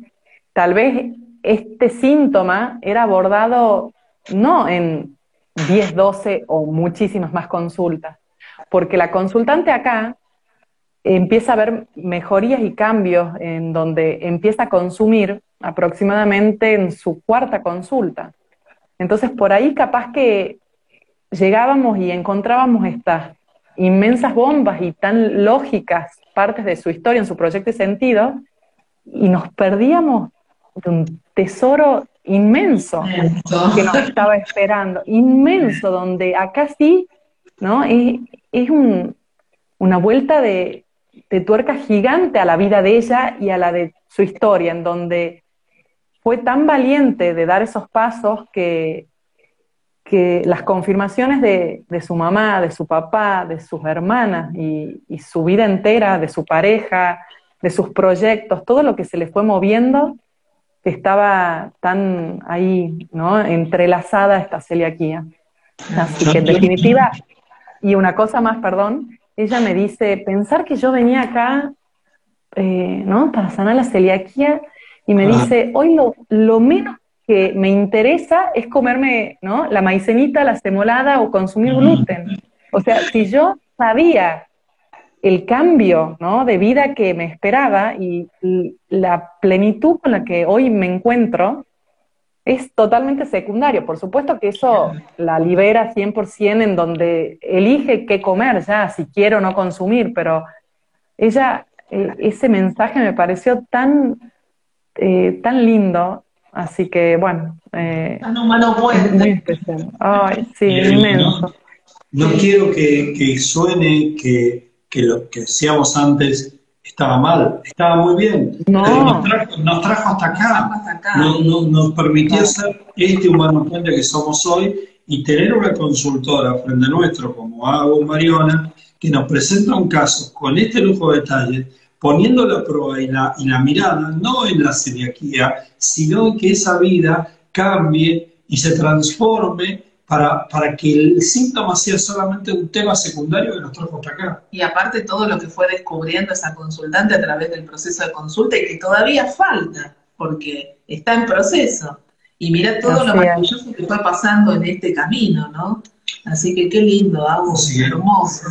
tal vez este síntoma era abordado no en 10, 12 o muchísimas más consultas, porque la consultante acá empieza a ver mejorías y cambios en donde empieza a consumir aproximadamente en su cuarta consulta. Entonces, por ahí capaz que llegábamos y encontrábamos estas inmensas bombas y tan lógicas partes de su historia en su proyecto de sentido, y nos perdíamos de un tesoro inmenso que nos estaba esperando, inmenso, donde acá sí, ¿no? Es, es un, una vuelta de, de tuerca gigante a la vida de ella y a la de su historia, en donde fue tan valiente de dar esos pasos que, que las confirmaciones de, de, su mamá, de su papá, de sus hermanas y, y, su vida entera, de su pareja, de sus proyectos, todo lo que se le fue moviendo, que estaba tan ahí, ¿no? Entrelazada esta celiaquía. Así que en definitiva, y una cosa más, perdón, ella me dice, pensar que yo venía acá, eh, ¿no? Para sanar la celiaquía, y me dice, hoy lo, lo, menos que me interesa es comerme, ¿no? La maicenita, la semolada o consumir gluten. O sea, si yo sabía el cambio, ¿no? De vida que me esperaba y, y la plenitud con la que hoy me encuentro, es totalmente secundario. Por supuesto que eso la libera 100% en donde elige qué comer ya, si quiero o no consumir, pero ella, eh, ese mensaje me pareció tan, eh, tan lindo, así que bueno. Eh, humano es muy especial. Ay, sí, inmenso. No, no quiero que, que suene que, que, lo que decíamos antes estaba mal, estaba muy bien. No. Nos, trajo, nos, trajo, hasta acá. Hasta acá. Nos, nos, nos permitió claro. ser este humano puente que somos hoy y tener una consultora frente a nuestro como Hago Mariona, que nos presenta un caso con este lujo de detalle, poniendo la prueba y la, y la mirada no en la celiaquía, sino que esa vida cambie y se transforme para, para, que el síntoma sea solamente un tema secundario que nos trajo hasta acá. Y aparte todo lo que fue descubriendo esa consultante a través del proceso de consulta y que todavía falta, porque está en proceso. Y mira todo Así lo maravilloso es. que fue pasando en este camino, ¿no? Así que qué lindo, algo sí, hermoso.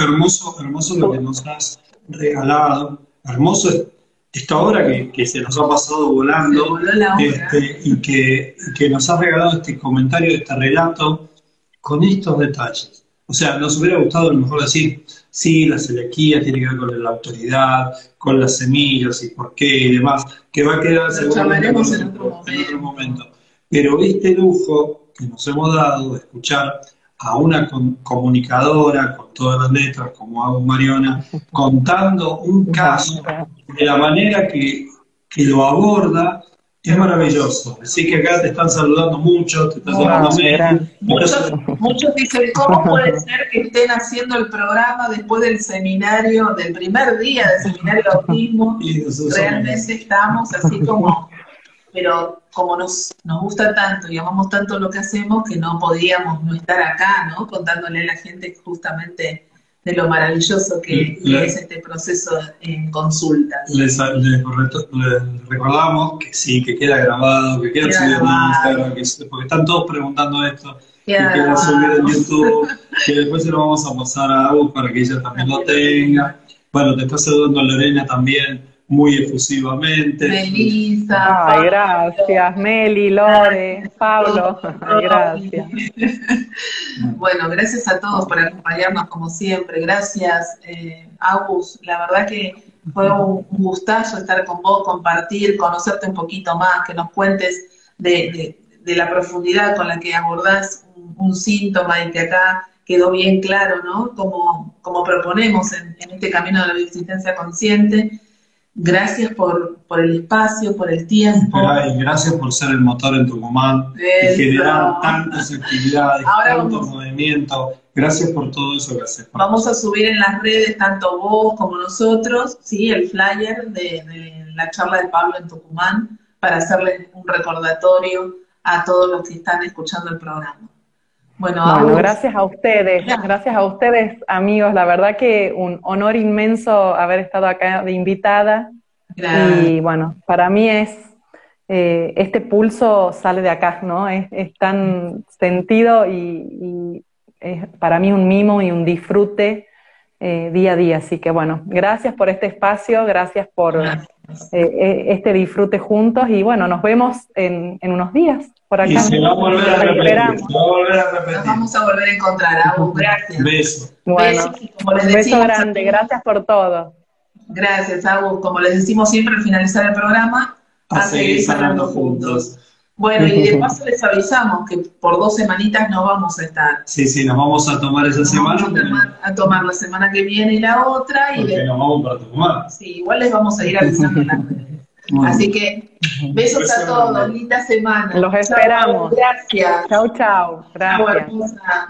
Hermoso, hermoso lo que nos has regalado. Hermoso esta hora que, que, se nos ha pasado volando este, y, que, y, que, nos ha regalado este comentario, este relato con estos detalles. O sea, nos hubiera gustado a lo mejor decir, sí, la celiaquía tiene que ver con la autoridad, con las semillas y por qué y demás, que va a quedar seguramente en otro, en otro momento. Pero este lujo que nos hemos dado de escuchar a una comunicadora con todas las letras, como hago Mariona, contando un caso de la manera que, que lo aborda, es maravilloso. Así que acá te están saludando mucho, te están saludando muchos, muchos dicen, ¿cómo puede ser que estén haciendo el programa después del seminario, del primer día del seminario de autismo? Realmente estamos así como pero como nos, nos gusta tanto y amamos tanto lo que hacemos que no podíamos no estar acá, ¿no? Contándole a la gente justamente de lo maravilloso que le, es este proceso en consulta. Les, les, les, recordamos que sí, que queda grabado, que queda, queda subido en Instagram, que, porque están todos preguntando esto, queda que queda subido en YouTube, que después se lo vamos a pasar a Agus para que ella también lo tenga. Bueno, te está saludando Lorena también muy efusivamente. Melissa. Ay, gracias, Meli, Lore, Pablo. Gracias. bueno, gracias a todos por acompañarnos como siempre. Gracias, eh, Agus. La verdad que fue un gustazo estar con vos, compartir, conocerte un poquito más, que nos cuentes de, de, de la profundidad con la que abordás un, un, síntoma y que acá quedó bien claro, ¿no? Como, como proponemos en, en este camino de la bioexistencia consciente Gracias por, por, el espacio, por el tiempo. Gracias por ser el motor en Tucumán y generar tantas actividades, Ahora tantos vamos, movimientos. Gracias por todo eso que haces. Vamos a subir en las redes, tanto vos como nosotros, sí, el flyer de, de la charla de Pablo en Tucumán para hacerles un recordatorio a todos los que están escuchando el programa. Bueno, bueno gracias a ustedes, gracias a ustedes, amigos. La verdad que un honor inmenso haber estado acá de invitada. Gracias. Y bueno, para mí es, eh, este pulso sale de acá, ¿no? Es, es tan sentido y, y, es para mí un mimo y un disfrute eh, día a día. Así que bueno, gracias por este espacio, gracias por, eh, este disfrute juntos y bueno, nos vemos en, en unos días por acá. Y se va a volver a repetir. Esperamos. Se va a volver a Nos vamos a volver a encontrar, Agus, gracias. Beso. Bueno, Besos como les un beso decimos, grande, gracias por todo. Gracias, Agus. Como les decimos siempre al finalizar el programa, A seguir sanando juntos. Bueno, y de paso les avisamos que por dos semanitas no vamos a estar. Sí, sí, nos vamos a tomar esa Nos semana vamos a tomar, a tomar la semana que viene y la otra, y porque de- nos vamos para Tucumán. sí, igual les vamos a ir avisando en las. Bueno. Así que besos Beso a todos, linda semana. Los Chao, esperamos. Gracias. Chau, chau. Chao, Gracias. hermosa.